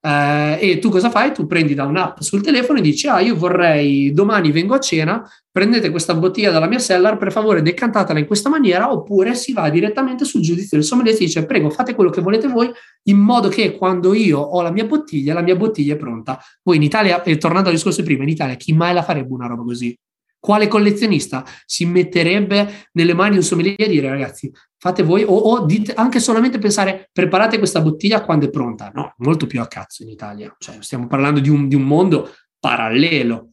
Eh, e tu cosa fai? Tu prendi da un'app sul telefono e dici: Ah, io vorrei domani vengo a cena, prendete questa bottiglia dalla mia cellar, per favore decantatela in questa maniera, oppure si va direttamente sul giudizio del sommelier e dice: Prego, fate quello che volete voi, in modo che quando io ho la mia bottiglia, la mia bottiglia è pronta. Voi in Italia, e tornando al discorso prima, in Italia chi mai la farebbe una roba così? Quale collezionista si metterebbe nelle mani di un sommelier e dire ragazzi fate voi o, o dite, anche solamente pensare preparate questa bottiglia quando è pronta? No, molto più a cazzo in Italia. Cioè, stiamo parlando di un, di un mondo parallelo.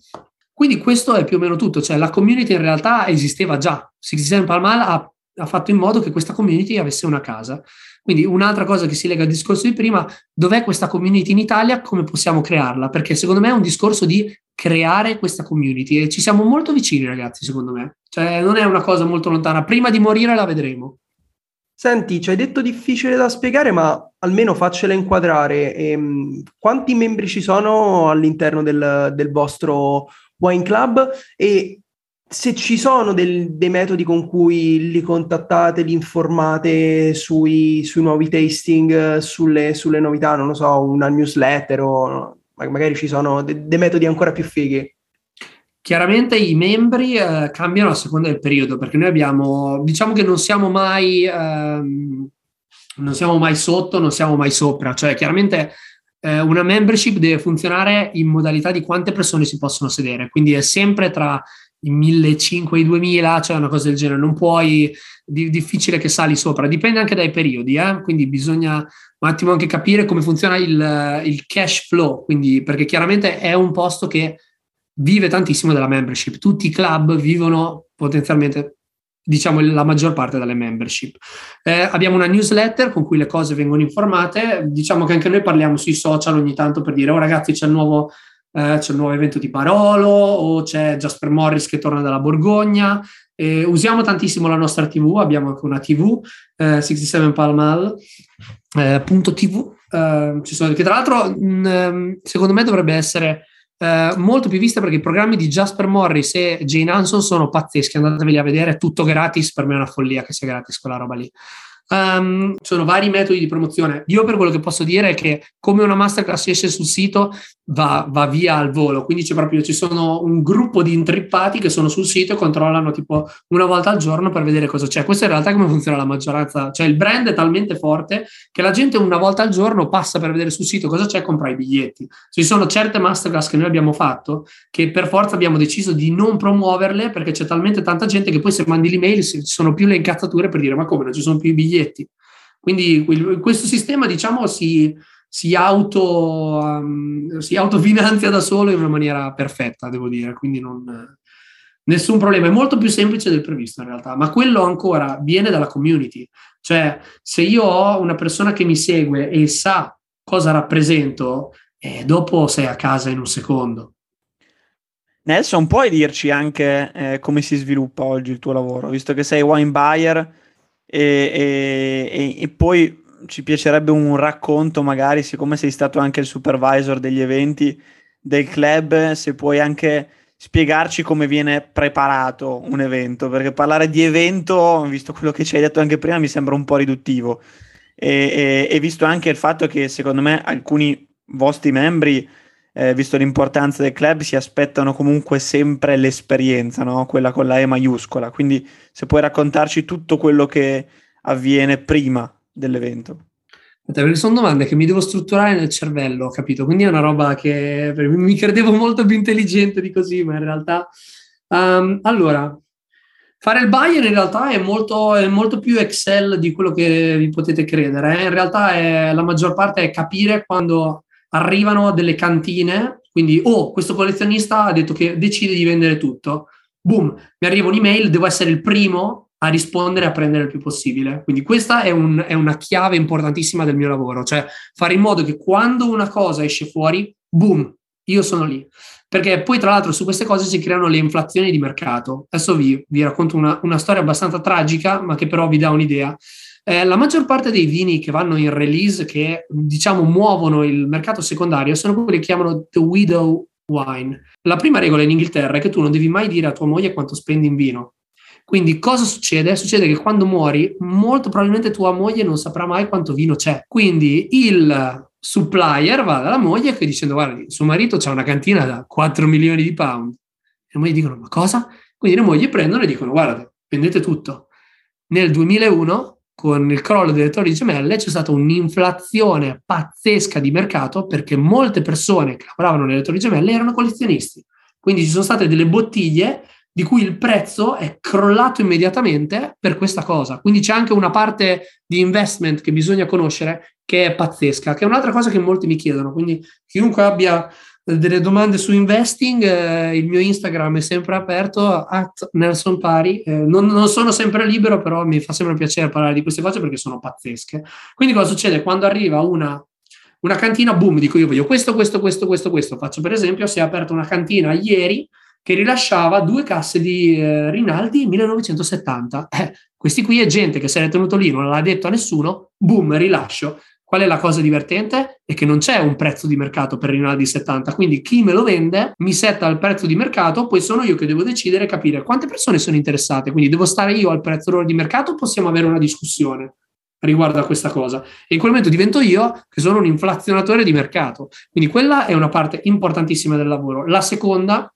Quindi questo è più o meno tutto, cioè la community in realtà esisteva già. Sixty Palmal ha, ha fatto in modo che questa community avesse una casa. Quindi un'altra cosa che si lega al discorso di prima, dov'è questa community in Italia, come possiamo crearla? Perché secondo me è un discorso di creare questa community e ci siamo molto vicini ragazzi secondo me, cioè non è una cosa molto lontana, prima di morire la vedremo. Senti, ci hai detto difficile da spiegare, ma almeno faccela inquadrare. Ehm, quanti membri ci sono all'interno del, del vostro Wine Club e se ci sono del, dei metodi con cui li contattate, li informate sui, sui nuovi tasting, sulle, sulle, novità, non lo so, una newsletter o magari ci sono de, dei metodi ancora più fighi. Chiaramente i membri eh, cambiano a seconda del periodo, perché noi abbiamo, diciamo che non siamo mai, ehm, non siamo mai sotto, non siamo mai sopra, cioè chiaramente eh, una membership deve funzionare in modalità di quante persone si possono sedere, quindi è sempre tra i 1500 e i 2000, cioè una cosa del genere, non puoi, di, difficile che sali sopra, dipende anche dai periodi, eh? quindi bisogna un attimo anche capire come funziona il, il cash flow, quindi, perché chiaramente è un posto che vive tantissimo della membership, tutti i club vivono potenzialmente diciamo la maggior parte delle membership. Eh, abbiamo una newsletter con cui le cose vengono informate, diciamo che anche noi parliamo sui social ogni tanto per dire oh ragazzi c'è il nuovo, eh, c'è il nuovo evento di Parolo o c'è Jasper Morris che torna dalla Borgogna. Eh, usiamo tantissimo la nostra TV, abbiamo anche una TV, 67 Palmal, eh, .tv, eh, che tra l'altro mh, mm, secondo me dovrebbe essere eh, molto più vista perché i programmi di Jasper Morris e Jane Hanson sono pazzeschi, andateveli a vedere, è tutto gratis, per me è una follia che sia gratis quella roba lì. Um, sono vari metodi di promozione. Io per quello che posso dire è che come una masterclass esce sul sito va, va, via al volo, quindi c'è proprio ci sono un gruppo di intrippati che sono sul sito e controllano tipo una volta al giorno per vedere cosa c'è. Questo in realtà è come funziona la maggioranza, cioè il brand è talmente forte che la gente una volta al giorno passa per vedere sul sito cosa c'è e compra i biglietti. Ci sono certe masterclass che noi abbiamo fatto che per forza abbiamo deciso di non promuoverle perché c'è talmente tanta gente che poi se mandi l'email ci sono più le incazzature per dire ma come non ci sono più i biglietti biglietti. Quindi questo sistema, diciamo, si, si, auto, um, si autofinanzia da solo in una maniera perfetta, devo dire, quindi non, nessun problema. È molto più semplice del previsto in realtà, ma quello ancora viene dalla community. Cioè, se io ho una persona che mi segue e sa cosa rappresento, eh, dopo sei a casa in un secondo. Nelson, puoi dirci anche eh, come si sviluppa oggi il tuo lavoro, visto che sei wine buyer? E, e, e poi ci piacerebbe un racconto, magari, siccome sei stato anche il supervisor degli eventi del club, se puoi anche spiegarci come viene preparato un evento, perché parlare di evento, visto quello che ci hai detto anche prima, mi sembra un po' riduttivo. E, e, e visto anche il fatto che secondo me alcuni vostri membri eh, visto l'importanza del club, si aspettano comunque sempre l'esperienza, no? quella con la E maiuscola. Quindi se puoi raccontarci tutto quello che avviene prima dell'evento. Perché sono domande che mi devo strutturare nel cervello, capito? Quindi è una roba che mi credevo molto più intelligente di così, ma in realtà... Um, allora, fare il buyer in realtà è molto, è molto, più Excel di quello che vi potete credere. Eh? In realtà è, la maggior parte è capire quando arrivano delle cantine, quindi oh, questo collezionista ha detto che decide di vendere tutto. Boom, mi arriva un'email, devo essere il primo a rispondere e a prendere il più possibile. Quindi questa è, un, è una chiave importantissima del mio lavoro, cioè fare in modo che quando una cosa esce fuori, boom, io sono lì. Perché poi, tra l'altro, su queste cose si creano le inflazioni di mercato. Adesso vi, vi racconto una, una, storia abbastanza tragica, ma che però vi dà un'idea. Eh, la maggior parte dei vini che vanno in release, che diciamo muovono il mercato secondario, sono quelli che chiamano The Widow Wine. La prima regola in Inghilterra è che tu non devi mai dire a tua moglie quanto spendi in vino. Quindi cosa succede? Succede che quando muori, molto probabilmente tua moglie non saprà mai quanto vino c'è. Quindi il supplier va dalla moglie che dicendo guarda, suo marito ha una cantina da 4 milioni di pound. E le mogli dicono ma cosa? Quindi le mogli prendono e dicono guarda, vendete tutto. Nel 2001 con il crollo delle torri gemelle c'è stata un'inflazione pazzesca di mercato perché molte persone che lavoravano nelle torri gemelle erano collezionisti. Quindi ci sono state delle bottiglie di cui il prezzo è crollato immediatamente per questa cosa. Quindi c'è anche una parte di investment che bisogna conoscere che è pazzesca, che è un'altra cosa che molti mi chiedono. Quindi chiunque abbia delle domande su investing, eh, il mio Instagram è sempre aperto, at Nelson Pari. Eh, non, non, sono sempre libero, però mi fa sempre piacere parlare di queste cose perché sono pazzesche. Quindi cosa succede? Quando arriva una, Una cantina, boom, dico io voglio questo, questo, questo, questo, questo. Faccio per esempio, si è aperta una cantina ieri che rilasciava due casse di eh, Rinaldi 1970. Eh, questi qui è gente che se l'è tenuto lì, non l'ha detto a nessuno, boom, rilascio. Qual è la cosa divertente? È che non c'è un prezzo di mercato per Rinaldi 70, quindi chi me lo vende mi setta il prezzo di mercato, poi sono io che devo decidere e capire quante persone sono interessate, quindi devo stare io al prezzo loro di mercato possiamo avere una discussione riguardo a questa cosa. E in quel momento divento io che sono un inflazionatore di mercato. Quindi quella è una parte importantissima del lavoro. La seconda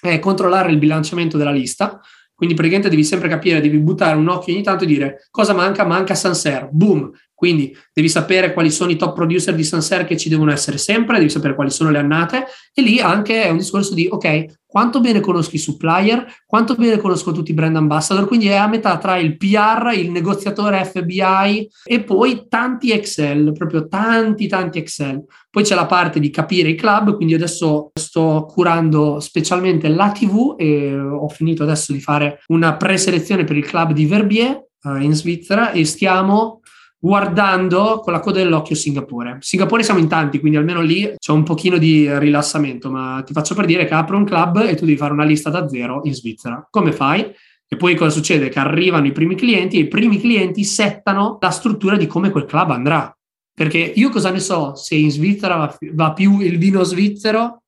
è controllare il bilanciamento della lista. Quindi praticamente devi sempre capire, devi buttare un occhio ogni tanto e dire cosa manca? Manca Sanser. Boom, quindi devi sapere quali sono i top producer di Sanser che ci devono essere sempre, devi sapere quali sono le annate e lì anche è un discorso di ok, quanto bene conosco i supplier, quanto bene conosco tutti i brand ambassador, quindi è a metà tra il PR, il negoziatore FBI e poi tanti Excel, proprio tanti tanti Excel. Poi c'è la parte di capire i club, quindi adesso sto curando specialmente la TV e ho finito adesso di fare una preselezione per il club di Verbier uh, in Svizzera e stiamo guardando con la coda dell'occhio Singapore. Singapore siamo in tanti, quindi almeno lì c'è un pochino di rilassamento, ma ti faccio per dire che apro un club e tu devi fare una lista da zero in Svizzera. Come fai? E poi cosa succede? Che arrivano i primi clienti e i primi clienti settano la struttura di come quel club andrà. Perché io cosa ne so se in Svizzera va, va più il vino svizzero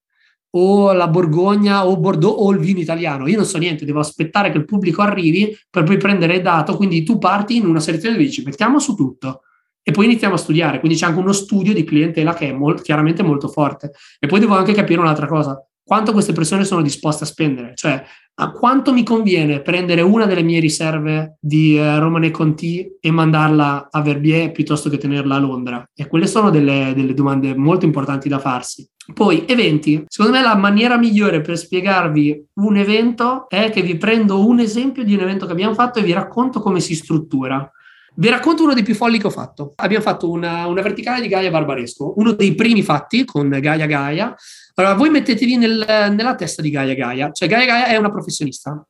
o la Borgogna o Bordeaux o il vino italiano. Io non so niente, devo aspettare che il pubblico arrivi per poi prendere dato. Quindi tu parti in una selezione e dici mettiamo su tutto e poi iniziamo a studiare. Quindi c'è anche uno studio di clientela che è molt, chiaramente molto forte. E poi devo anche capire un'altra cosa quanto queste persone sono disposte a spendere, cioè a quanto mi conviene prendere una delle mie riserve di eh, Romane Conti e mandarla a Verbier piuttosto che tenerla a Londra. E quelle sono delle, delle domande molto importanti da farsi. Poi, eventi. Secondo me la maniera migliore per spiegarvi un evento è che vi prendo un esempio di un evento che abbiamo fatto e vi racconto come si struttura. Vi racconto uno dei più folli che ho fatto. Abbiamo fatto una, una verticale di Gaia Barbaresco, uno dei primi fatti con Gaia Gaia, allora, voi mettetevi nel, nella testa di Gaia Gaia, cioè Gaia Gaia è una professionista.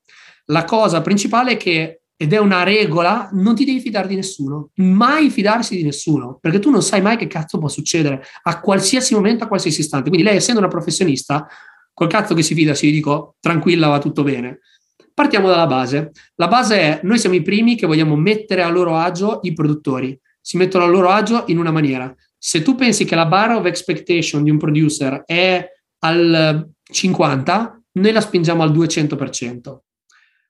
La cosa principale è che, ed è una regola, non ti devi fidare di nessuno, mai fidarsi di nessuno, perché tu non sai mai che cazzo può succedere a qualsiasi momento, a qualsiasi istante. Quindi lei, essendo una professionista, col cazzo che si fida, si dico tranquilla, va tutto bene. Partiamo dalla base. La base è, noi siamo i primi che vogliamo mettere a loro agio i produttori. Si mettono a loro agio in una maniera. Se tu pensi che la bar of expectation di un producer è al 50, noi la spingiamo al 200%.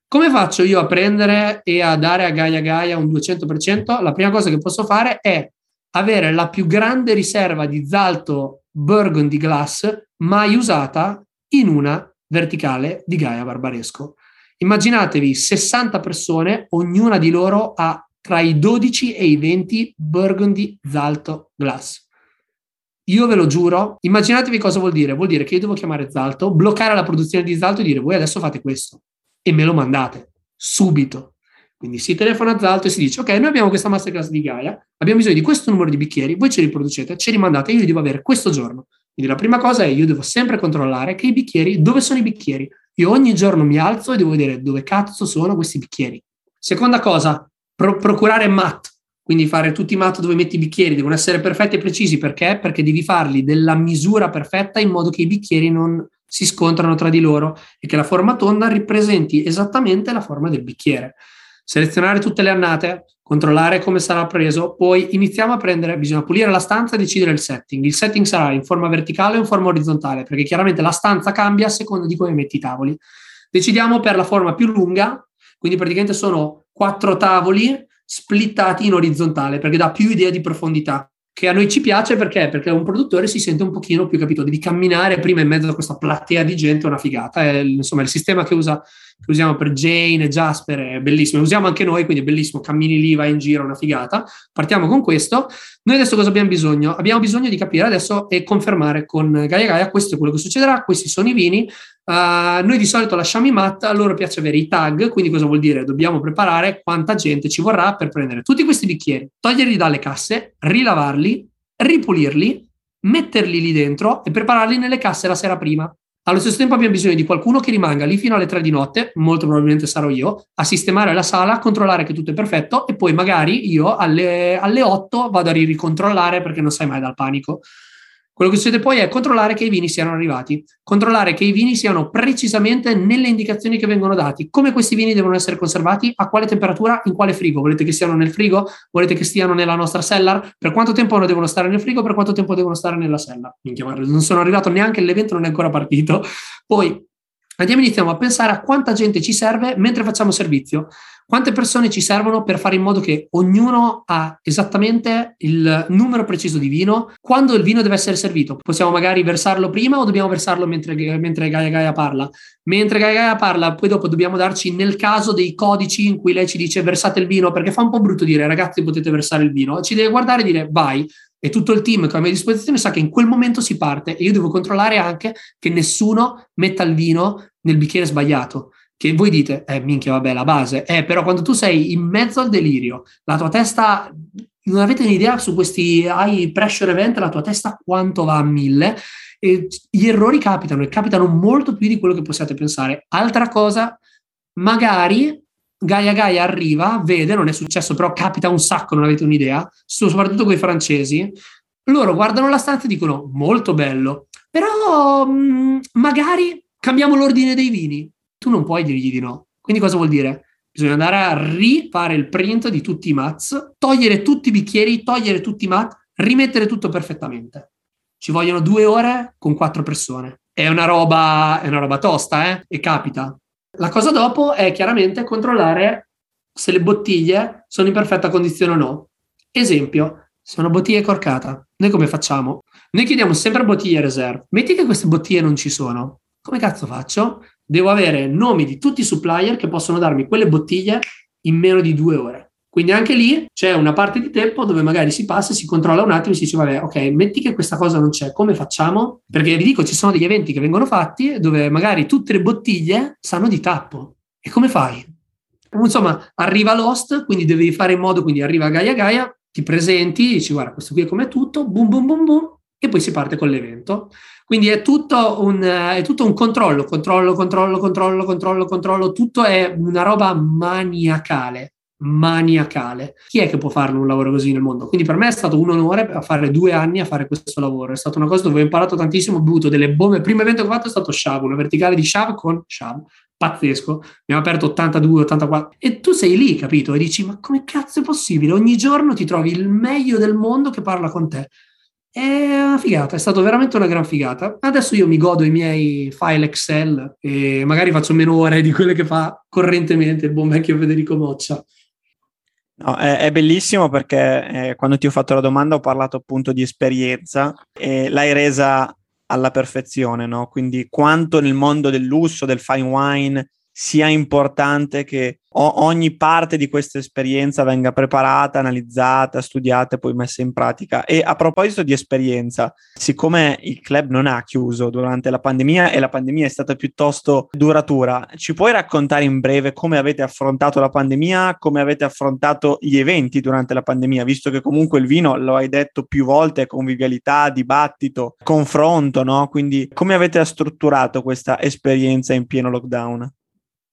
Come faccio io a prendere e a dare a Gaia Gaia un 200%? La prima cosa che posso fare è avere la più grande riserva di Zalto Burgundy Glass mai usata in una verticale di Gaia Barbaresco. Immaginatevi 60 persone, ognuna di loro ha tra i 12 e i 20 Burgundy Zalto Glass. Io ve lo giuro, immaginatevi cosa vuol dire. Vuol dire che io devo chiamare Zalto, bloccare la produzione di Zalto e dire voi adesso fate questo e me lo mandate subito. Quindi si telefona a Zalto e si dice ok, noi abbiamo questa masterclass di Gaia, abbiamo bisogno di questo numero di bicchieri, voi ce li producete, ce li mandate, io li devo avere questo giorno. Quindi la prima cosa è io devo sempre controllare che i bicchieri, dove sono i bicchieri? Io ogni giorno mi alzo e devo vedere dove cazzo sono questi bicchieri. Seconda cosa, pro- procurare mat quindi fare tutti i mat dove metti i bicchieri devono essere perfetti e precisi perché? Perché devi farli della misura perfetta in modo che i bicchieri non si scontrano tra di loro e che la forma tonda ripresenti esattamente la forma del bicchiere. Selezionare tutte le annate, controllare come sarà preso, poi iniziamo a prendere, bisogna pulire la stanza e decidere il setting. Il setting sarà in forma verticale o in forma orizzontale, perché chiaramente la stanza cambia a seconda di come metti i tavoli. Decidiamo per la forma più lunga, quindi praticamente sono quattro tavoli splittati in orizzontale perché dà più idea di profondità che a noi ci piace perché? Perché un produttore si sente un pochino più capito, devi camminare prima in mezzo a questa platea di gente, è una figata. È, insomma, il sistema che, usa, che usiamo per Jane e Jasper è bellissimo, usiamo anche noi, quindi è bellissimo, cammini lì, vai in giro, è una figata. Partiamo con questo. Noi adesso cosa abbiamo bisogno? Abbiamo bisogno di capire adesso e confermare con Gaia Gaia questo è quello che succederà, questi sono i vini, Uh, noi di solito lasciamo i mat, a loro piace avere i tag, quindi cosa vuol dire? Dobbiamo preparare quanta gente ci vorrà per prendere tutti questi bicchieri, toglierli dalle casse, rilavarli, ripulirli, metterli lì dentro e prepararli nelle casse la sera prima. Allo stesso tempo abbiamo bisogno di qualcuno che rimanga lì fino alle 3 di notte, molto probabilmente sarò io, a sistemare la sala, controllare che tutto è perfetto e poi magari io alle, 8 vado a ricontrollare perché non sai mai dal panico. Quello che succede poi è controllare che i vini siano arrivati, controllare che i vini siano precisamente nelle indicazioni che vengono dati, come questi vini devono essere conservati, a quale temperatura, in quale frigo. Volete che stiano nel frigo? Volete che stiano nella nostra cellar? Per quanto tempo devono stare nel frigo? Per quanto tempo devono stare nella? Minchia, non sono arrivato neanche, l'evento non è ancora partito. Poi andiamo iniziamo a pensare a quanta gente ci serve mentre facciamo servizio. Quante persone ci servono per fare in modo che ognuno ha esattamente il numero preciso di vino quando il vino deve essere servito? Possiamo magari versarlo prima o dobbiamo versarlo mentre, mentre Gaia Gaia parla? Mentre Gaia Gaia parla, poi dopo dobbiamo darci nel caso dei codici in cui lei ci dice versate il vino, perché fa un po' brutto dire ragazzi potete versare il vino, ci deve guardare e dire vai, e tutto il team che ho a mia disposizione sa che in quel momento si parte e io devo controllare anche che nessuno metta il vino nel bicchiere sbagliato che voi dite, eh minchia, vabbè, la base, eh, però quando tu sei in mezzo al delirio, la tua testa, non avete un'idea su questi high pressure event, la tua testa quanto va a mille, e gli errori capitano e capitano molto più di quello che possiate pensare. Altra cosa, magari Gaia Gaia arriva, vede, non è successo, però capita un sacco, non avete un'idea, soprattutto con i francesi, loro guardano la stanza e dicono molto bello, però mh, mm, magari cambiamo l'ordine dei vini tu non puoi dirgli di no. Quindi cosa vuol dire? Bisogna andare a rifare il print di tutti i mats, togliere tutti i bicchieri, togliere tutti i mat, rimettere tutto perfettamente. Ci vogliono due ore con quattro persone. È una roba, è una roba tosta, eh? E capita. La cosa dopo è chiaramente controllare se le bottiglie sono in perfetta condizione o no. Esempio, se una bottiglia è corcata, noi come facciamo? Noi chiediamo sempre bottiglie reserve. Metti che queste bottiglie non ci sono. Come cazzo faccio? Devo avere nomi di tutti i supplier che possono darmi quelle bottiglie in meno di due ore. Quindi anche lì c'è una parte di tempo dove magari si passa, si controlla un attimo e si dice, vabbè, ok, metti che questa cosa non c'è, come facciamo? Perché vi dico, ci sono degli eventi che vengono fatti dove magari tutte le bottiglie sanno di tappo. E come fai? Insomma, arriva Lost, quindi devi fare in modo, quindi arriva Gaia Gaia, ti presenti, dici, guarda, questo qui è come tutto, boom, boom, boom, boom, e poi si parte con l'evento. Quindi è tutto, un, è tutto un controllo, controllo, controllo, controllo, controllo, controllo, tutto è una roba maniacale maniacale. Chi è che può fare un lavoro così nel mondo? Quindi per me è stato un onore fare due anni a fare questo lavoro. È stata una cosa dove ho imparato tantissimo, ho bevuto delle bombe. Il primo evento che ho fatto è stato Shav, una verticale di Shav con Shav. Pazzesco, abbiamo aperto 82, 84 e tu sei lì, capito? E dici: Ma come cazzo è possibile? Ogni giorno ti trovi il meglio del mondo che parla con te. È una figata, è stata veramente una gran figata. Adesso io mi godo i miei file Excel e magari faccio meno ore di quelle che fa correntemente il buon vecchio Federico Moccia. No, è, è, bellissimo perché eh, quando ti ho fatto la domanda ho parlato appunto di esperienza e l'hai resa alla perfezione, no? Quindi quanto nel mondo del lusso, del fine wine, sia importante che o- ogni parte di questa esperienza venga preparata, analizzata, studiata e poi messa in pratica. E a proposito di esperienza, siccome il club non ha chiuso durante la pandemia e la pandemia è stata piuttosto duratura, ci puoi raccontare in breve come avete affrontato la pandemia, come avete affrontato gli eventi durante la pandemia, visto che comunque il vino, lo hai detto più volte, è convivialità, dibattito, confronto, no? Quindi come avete strutturato questa esperienza in pieno lockdown?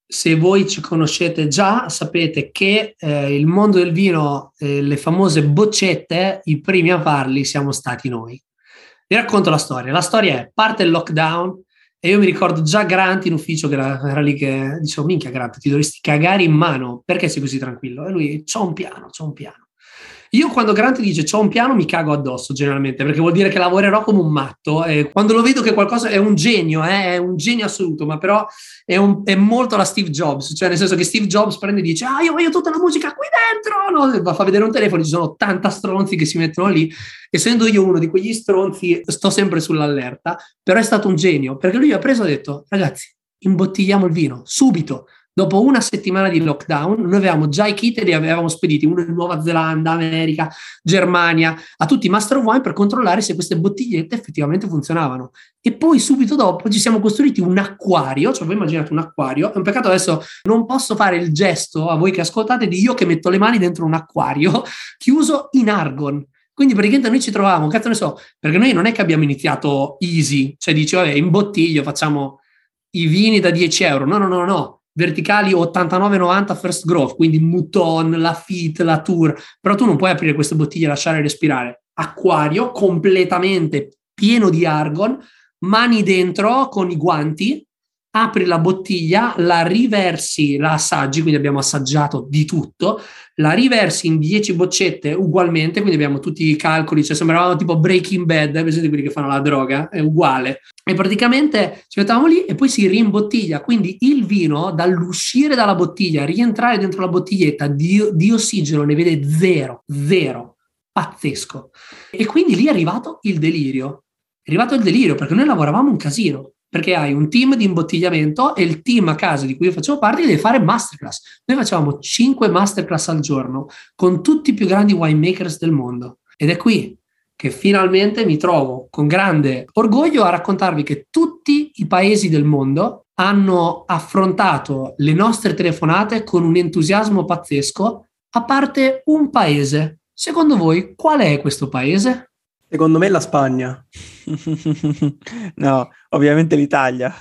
Se voi ci conoscete già, sapete che eh, il mondo del vino, eh, le famose boccette, i primi a farli siamo stati noi. Vi racconto la storia. La storia è, parte il lockdown e io mi ricordo già Grant in ufficio che era, era lì che dicevo, minchia Grant, ti dovresti cagare in mano, perché sei così tranquillo? E lui, c'ho un piano, c'ho un piano. Io quando Grant dice c'ho un piano mi cago addosso generalmente perché vuol dire che lavorerò come un matto. E quando lo vedo che qualcosa è un genio, eh, è un genio assoluto, ma però è, un, è, molto la Steve Jobs, cioè nel senso che Steve Jobs prende e dice ah io voglio tutta la musica qui dentro, no? va fa vedere un telefono, ci sono 80 stronzi che si mettono lì, essendo io uno di quegli stronzi sto sempre sull'allerta, però è stato un genio perché lui ha preso e ha detto ragazzi imbottigliamo il vino subito Dopo una settimana di lockdown, noi avevamo già i kit e li avevamo spediti, uno in Nuova Zelanda, America, Germania, a tutti i Master of Wine per controllare se queste bottigliette effettivamente funzionavano. E poi subito dopo ci siamo costruiti un acquario, cioè voi immaginate un acquario, è un peccato adesso non posso fare il gesto a voi che ascoltate di io che metto le mani dentro un acquario chiuso in argon Quindi praticamente noi ci trovavamo, cazzo ne so, perché noi non è che abbiamo iniziato easy, cioè dici, vabbè, in bottiglio facciamo i vini da 10 euro. No, no, no, no. Verticali 89,90 first growth, quindi Mouton, la Fit, la Tour. Però tu non puoi aprire queste bottiglie e lasciare respirare. Acquario completamente pieno di argon, mani dentro con i guanti apri la bottiglia, la riversi, la assaggi, quindi abbiamo assaggiato di tutto, la riversi in 10 boccette ugualmente, quindi abbiamo tutti i calcoli, cioè sembravano tipo Breaking Bad, eh, quelli che fanno la droga, è uguale. E praticamente ci mettavamo lì e poi si rimbottiglia, quindi il vino dall'uscire dalla bottiglia, rientrare dentro la bottiglietta di, di ossigeno ne vede zero, zero, pazzesco. E quindi lì è arrivato il delirio, è arrivato il delirio perché noi lavoravamo un casino, perché hai un team di imbottigliamento e il team a casa di cui io facevo parte deve fare masterclass. Noi facevamo 5 masterclass al giorno con tutti i più grandi winemakers del mondo. Ed è qui che finalmente mi trovo con grande orgoglio a raccontarvi che tutti i paesi del mondo hanno affrontato le nostre telefonate con un entusiasmo pazzesco, a parte un paese. Secondo voi qual è questo paese? Secondo me la Spagna. no, ovviamente l'Italia.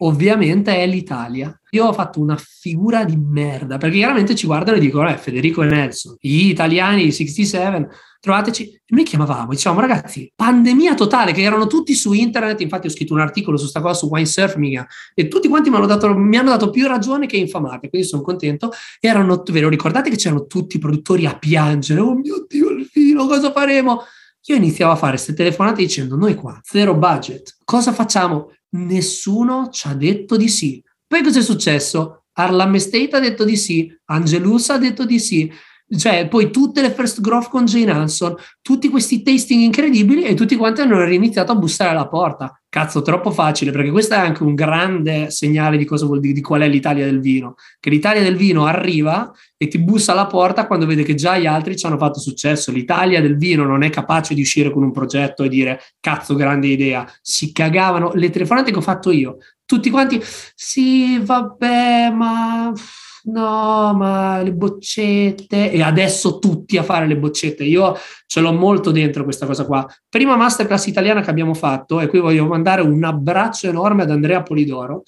Ovviamente è l'Italia. Io ho fatto una figura di merda perché chiaramente ci guardano e dicono: eh, Federico e Nelson, gli italiani, i 67, trovateci. E noi chiamavamo, diciamo, ragazzi, pandemia totale, che erano tutti su internet. Infatti, ho scritto un articolo su sta cosa su Winesurf, mica, e tutti quanti mi hanno, dato, mi hanno dato più ragione che infamate, quindi sono contento. Erano, ve lo ricordate che c'erano tutti i produttori a piangere? Oh mio Dio, il filo, cosa faremo? Io iniziavo a fare queste telefonate dicendo: Noi qua, zero budget, cosa facciamo? Nessuno ci ha detto di sì. Poi cosa è successo? Arlam Estate ha detto di sì, Angelus ha detto di sì, cioè poi tutte le first growth con Jane Hanson, tutti questi tasting incredibili e tutti quanti hanno iniziato a bussare alla porta. Cazzo, troppo facile, perché questo è anche un grande segnale di cosa vuol dire, di qual è l'Italia del vino. Che l'Italia del vino arriva e ti bussa alla porta quando vede che già gli altri ci hanno fatto successo. L'Italia del vino non è capace di uscire con un progetto e dire cazzo, grande idea. Si cagavano. Le telefonate che ho fatto io, tutti quanti, sì, vabbè, ma no, ma le boccette, e adesso tutti a fare le boccette. Io ce l'ho molto dentro questa cosa qua. Prima masterclass italiana che abbiamo fatto, e qui voglio mandare un abbraccio enorme ad Andrea Polidoro,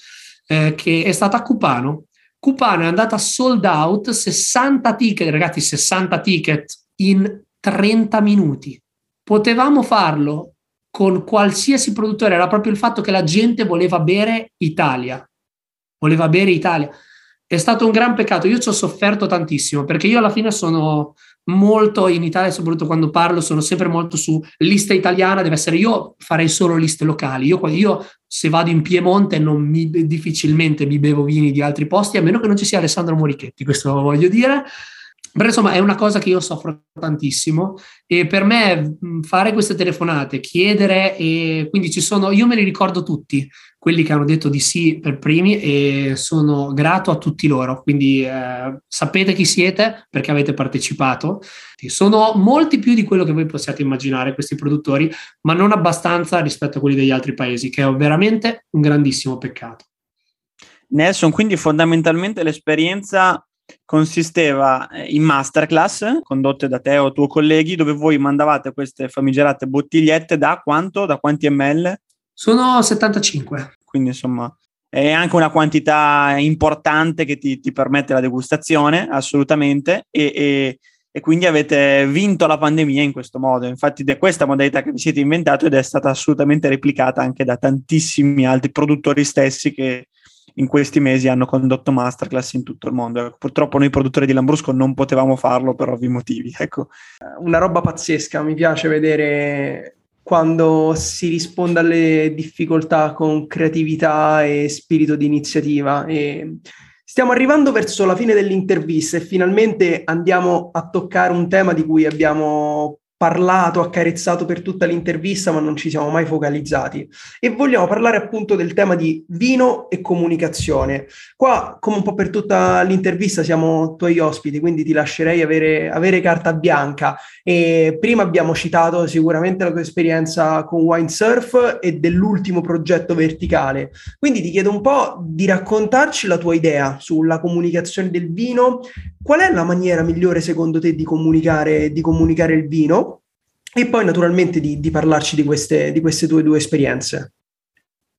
eh, che è stata a Cupano. Cupano è andata sold out, 60 ticket, ragazzi, 60 ticket in 30 minuti. Potevamo farlo con qualsiasi produttore, era proprio il fatto che la gente voleva bere Italia. Voleva bere Italia è stato un gran peccato. Io ci ho sofferto tantissimo perché io alla fine sono molto in Italia, soprattutto quando parlo, sono sempre molto su lista italiana. Deve essere io farei solo liste locali. Io, io se vado in Piemonte non mi, difficilmente mi bevo vini di altri posti, a meno che non ci sia Alessandro Morichetti, questo lo voglio dire. Però insomma è una cosa che io soffro tantissimo e per me fare queste telefonate, chiedere e quindi ci sono, io me li ricordo tutti, quelli che hanno detto di sì per primi e sono grato a tutti loro, quindi eh, sapete chi siete perché avete partecipato. Sono molti più di quello che voi possiate immaginare questi produttori, ma non abbastanza rispetto a quelli degli altri paesi, che è veramente un grandissimo peccato. Nelson, quindi fondamentalmente l'esperienza consisteva eh, in masterclass condotte da te o tuoi colleghi dove voi mandavate queste famigerate bottigliette da quanto? Da quanti ml? Sono 75. Quindi insomma è anche una quantità importante che ti, ti permette la degustazione, assolutamente, e, e, e, quindi avete vinto la pandemia in questo modo. Infatti è questa modalità che vi siete inventato ed è stata assolutamente replicata anche da tantissimi altri produttori stessi che, in questi mesi hanno condotto masterclass in tutto il mondo. Ecco, purtroppo noi produttori di Lambrusco non potevamo farlo per ovvi motivi. Ecco. Una roba pazzesca, mi piace vedere quando si risponde alle difficoltà con creatività e spirito di iniziativa. E stiamo arrivando verso la fine dell'intervista e finalmente andiamo a toccare un tema di cui abbiamo parlato, accarezzato per tutta l'intervista, ma non ci siamo mai focalizzati. E vogliamo parlare appunto del tema di vino e comunicazione. Qua, come un po' per tutta l'intervista, siamo tuoi ospiti, quindi ti lascerei avere, avere carta bianca. E prima abbiamo citato sicuramente la tua esperienza con Winesurf e dell'ultimo progetto verticale. Quindi ti chiedo un po' di raccontarci la tua idea sulla comunicazione del vino. Qual è la maniera migliore secondo te di comunicare, di comunicare il vino? e poi naturalmente di, di parlarci di queste, di queste tue due esperienze.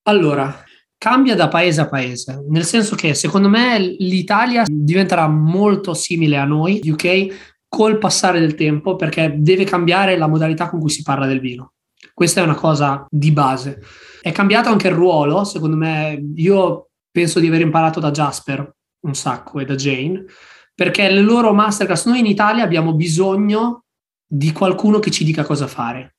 Allora, cambia da paese a paese, nel senso che secondo me l'Italia diventerà molto simile a noi, UK, col passare del tempo, perché deve cambiare la modalità con cui si parla del vino. Questa è una cosa di base. È cambiato anche il ruolo, secondo me, io penso di aver imparato da Jasper un sacco e da Jane, perché le loro masterclass, noi in Italia abbiamo bisogno di qualcuno che ci dica cosa fare.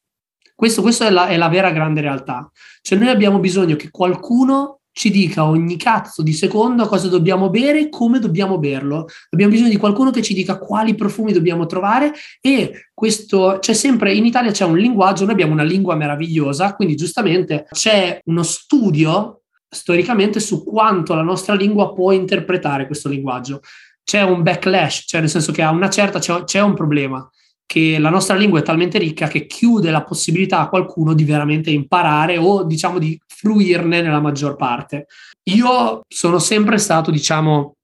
Questo, questo è, la, è la vera grande realtà. Cioè noi abbiamo bisogno che qualcuno ci dica ogni cazzo di secondo cosa dobbiamo bere e come dobbiamo berlo. Abbiamo bisogno di qualcuno che ci dica quali profumi dobbiamo trovare e questo c'è sempre in Italia c'è un linguaggio, noi abbiamo una lingua meravigliosa, quindi giustamente c'è uno studio storicamente su quanto la nostra lingua può interpretare questo linguaggio. C'è un backlash, cioè nel senso che a una certa c'è, c'è un problema che la nostra lingua è talmente ricca che chiude la possibilità a qualcuno di veramente imparare o diciamo di fruirne nella maggior parte. Io sono sempre stato, diciamo,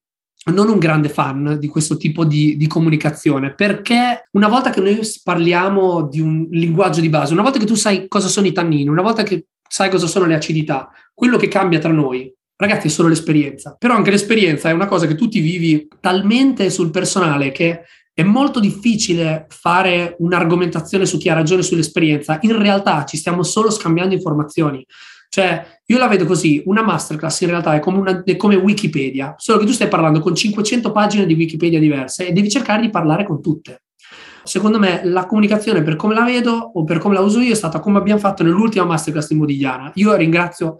non un grande fan di questo tipo di, di, comunicazione, perché una volta che noi parliamo di un linguaggio di base, una volta che tu sai cosa sono i tannini, una volta che sai cosa sono le acidità, quello che cambia tra noi, ragazzi, è solo l'esperienza. Però anche l'esperienza è una cosa che tu ti vivi talmente sul personale che è molto difficile fare un'argomentazione su chi ha ragione sull'esperienza. In realtà ci stiamo solo scambiando informazioni. Cioè, io la vedo così, una masterclass in realtà è come, una, è come, Wikipedia, solo che tu stai parlando con 500 pagine di Wikipedia diverse e devi cercare di parlare con tutte. Secondo me la comunicazione per come la vedo o per come la uso io è stata come abbiamo fatto nell'ultima masterclass di Modigliana. Io ringrazio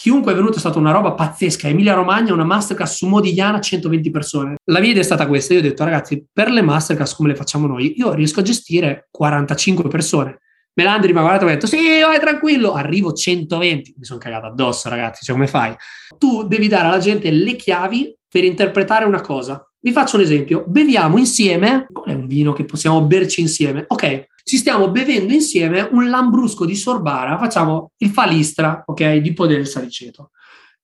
chiunque è venuto è stata una roba pazzesca. Emilia Romagna, una masterclass su Modigliana, 120 persone. La mia idea è stata questa. Io ho detto, ragazzi, per le masterclass come le facciamo noi, io riesco a gestire 45 persone. Melandri mi ha guardato e ha detto, sì, vai tranquillo, arrivo 120. Mi sono cagato addosso, ragazzi, cioè come fai? Tu devi dare alla gente le chiavi per interpretare una cosa. Vi faccio un esempio. Beviamo insieme, qual è un vino che possiamo berci insieme? Ok, ci stiamo bevendo insieme un lambrusco di sorbara, facciamo il falistra, ok, di Podere Saliceto.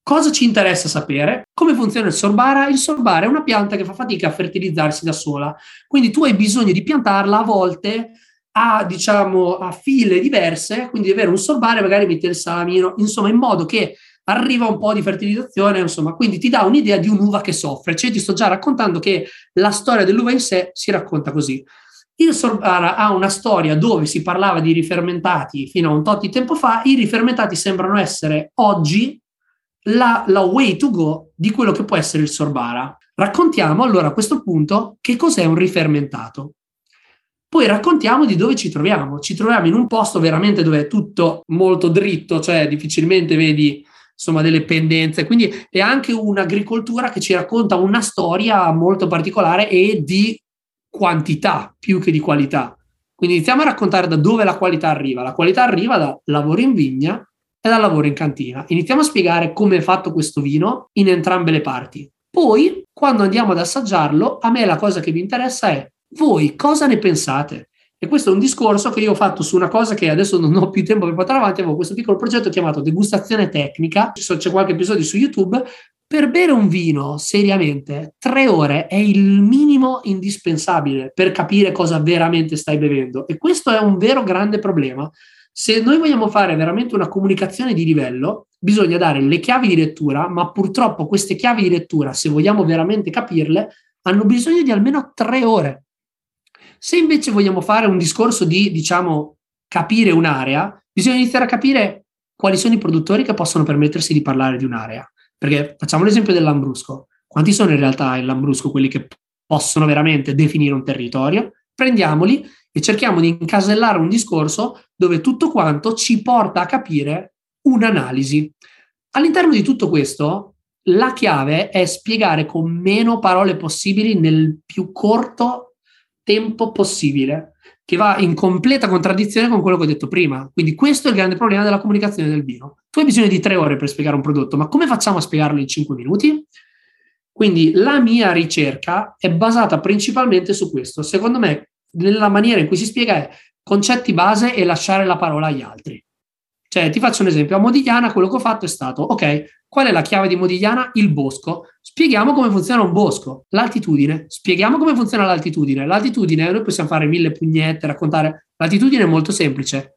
Cosa ci interessa sapere? Come funziona il sorbara? Il sorbara è una pianta che fa fatica a fertilizzarsi da sola, quindi tu hai bisogno di piantarla a volte a, diciamo, a file diverse, quindi di avere un sorbare, magari mettere il salamino, insomma, in modo che arriva un po' di fertilizzazione, insomma, quindi ti dà un'idea di un'uva che soffre. Cioè, ti sto già raccontando che la storia dell'uva in sé si racconta così. Il Sorbara ha una storia dove si parlava di rifermentati fino a un tot di tempo fa, i rifermentati sembrano essere oggi la, la way to go di quello che può essere il Sorbara. Raccontiamo allora a questo punto che cos'è un rifermentato. Poi raccontiamo di dove ci troviamo. Ci troviamo in un posto veramente dove è tutto molto dritto, cioè difficilmente vedi insomma delle pendenze. Quindi è anche un'agricoltura che ci racconta una storia molto particolare e di quantità più che di qualità. Quindi iniziamo a raccontare da dove la qualità arriva. La qualità arriva dal lavoro in vigna e dal lavoro in cantina. Iniziamo a spiegare come è fatto questo vino in entrambe le parti. Poi, quando andiamo ad assaggiarlo, a me la cosa che vi interessa è voi cosa ne pensate? E questo è un discorso che io ho fatto su una cosa che adesso non ho più tempo per portare avanti. Avevo questo piccolo progetto chiamato Degustazione Tecnica. C'è qualche episodio su YouTube per bere un vino seriamente, tre ore è il minimo indispensabile per capire cosa veramente stai bevendo e questo è un vero grande problema. Se noi vogliamo fare veramente una comunicazione di livello, bisogna dare le chiavi di lettura, ma purtroppo queste chiavi di lettura, se vogliamo veramente capirle, hanno bisogno di almeno tre ore. Se invece vogliamo fare un discorso di, diciamo, capire un'area, bisogna iniziare a capire quali sono i produttori che possono permettersi di parlare di un'area perché facciamo l'esempio del Lambrusco. Quanti sono in realtà il Lambrusco quelli che possono veramente definire un territorio? Prendiamoli e cerchiamo di incasellare un discorso dove tutto quanto ci porta a capire un'analisi. All'interno di tutto questo, la chiave è spiegare con meno parole possibili nel più corto tempo possibile che va in completa contraddizione con quello che ho detto prima. Quindi questo è il grande problema della comunicazione del vino. Tu hai bisogno di tre ore per spiegare un prodotto, ma come facciamo a spiegarlo in cinque minuti? Quindi la mia ricerca è basata principalmente su questo. Secondo me, nella maniera in cui si spiega è concetti base e lasciare la parola agli altri. Cioè, ti faccio un esempio, a Modigliana quello che ho fatto è stato, ok, qual è la chiave di Modigliana? Il bosco. Spieghiamo come funziona un bosco. L'altitudine. Spieghiamo come funziona l'altitudine. L'altitudine, noi possiamo fare mille pugnette, raccontare. L'altitudine è molto semplice.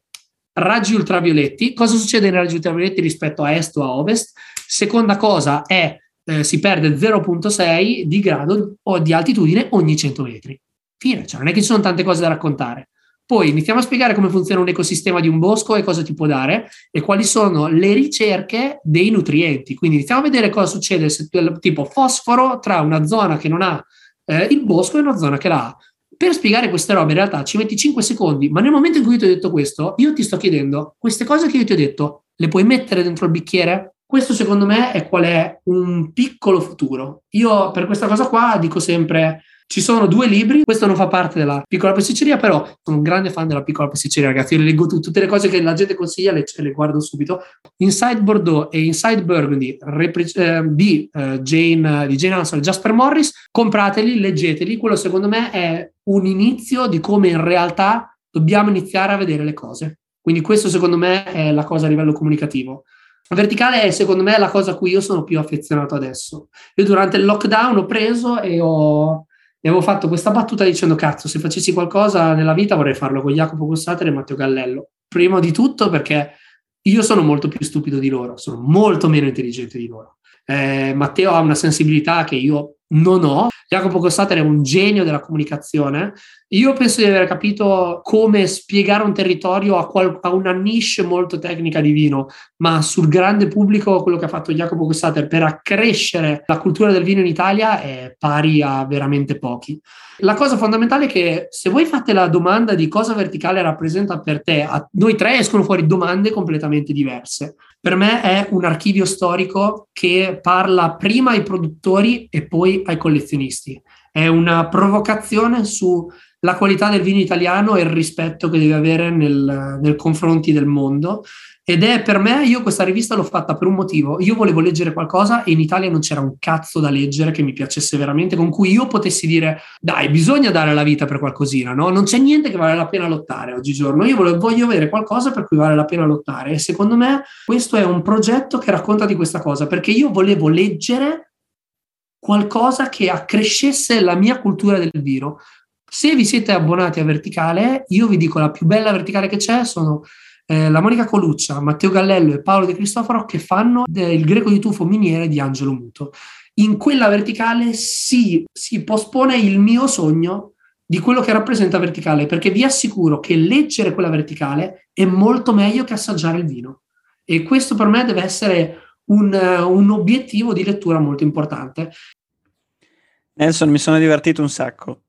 Raggi ultravioletti. Cosa succede nei raggi ultravioletti rispetto a est o a ovest? Seconda cosa è eh, si perde 0.6 di grado o di altitudine ogni 100 metri. Fine, cioè non è che ci sono tante cose da raccontare. Poi iniziamo a spiegare come funziona un ecosistema di un bosco e cosa ti può dare e quali sono le ricerche dei nutrienti. Quindi iniziamo a vedere cosa succede se tipo fosforo tra una zona che non ha eh, il bosco e una zona che la ha. Per spiegare queste robe in realtà ci metti 5 secondi, ma nel momento in cui ti ho detto questo, io ti sto chiedendo, queste cose che io ti ho detto, le puoi mettere dentro il bicchiere? Questo secondo me è qual è un piccolo futuro. Io per questa cosa qua dico sempre ci sono due libri, questo non fa parte della piccola pasticceria, però sono un grande fan della piccola pasticceria, ragazzi. Io le leggo tu, tutte le cose che la gente consiglia, le, le guardo subito. Inside Bordeaux e Inside Burgundy repre- eh, di, eh, Jane, di Jane Ansel e Jasper Morris, comprateli, leggeteli. Quello secondo me è un inizio di come in realtà dobbiamo iniziare a vedere le cose. Quindi questo secondo me è la cosa a livello comunicativo. Verticale è secondo me la cosa a cui io sono più affezionato adesso. Io durante il lockdown ho preso e ho e avevo fatto questa battuta dicendo cazzo se facessi qualcosa nella vita vorrei farlo con Jacopo Gossatere e Matteo Gallello prima di tutto perché io sono molto più stupido di loro sono molto meno intelligente di loro eh, Matteo ha una sensibilità che io non ho Jacopo Cossater è un genio della comunicazione. Io penso di aver capito come spiegare un territorio a, qual- a, una niche molto tecnica di vino, ma sul grande pubblico quello che ha fatto Jacopo Cossater per accrescere la cultura del vino in Italia è pari a veramente pochi. La cosa fondamentale è che se voi fate la domanda di cosa verticale rappresenta per te, a noi tre escono fuori domande completamente diverse. Per me è un archivio storico che parla prima ai produttori e poi ai collezionisti. È una provocazione sulla qualità del vino italiano e il rispetto che deve avere nel, nel confronti del mondo ed è per me, io questa rivista l'ho fatta per un motivo. Io volevo leggere qualcosa e in Italia non c'era un cazzo da leggere che mi piacesse veramente, con cui io potessi dire, dai, bisogna dare la vita per qualcosina, no? Non c'è niente che vale la pena lottare oggigiorno. Io volevo, voglio avere qualcosa per cui vale la pena lottare. E secondo me questo è un progetto che racconta di questa cosa, perché io volevo leggere qualcosa che accrescesse la mia cultura del vino. Se vi siete abbonati a Verticale, io vi dico la più bella verticale che c'è sono eh, la Monica Coluccia, Matteo Gallello e Paolo De Cristoforo che fanno il greco di tufo miniere di Angelo Muto. In quella verticale si, si pospone il mio sogno di quello che rappresenta verticale, perché vi assicuro che leggere quella verticale è molto meglio che assaggiare il vino. E questo per me deve essere un, un obiettivo di lettura molto importante. Nelson, mi sono divertito un sacco,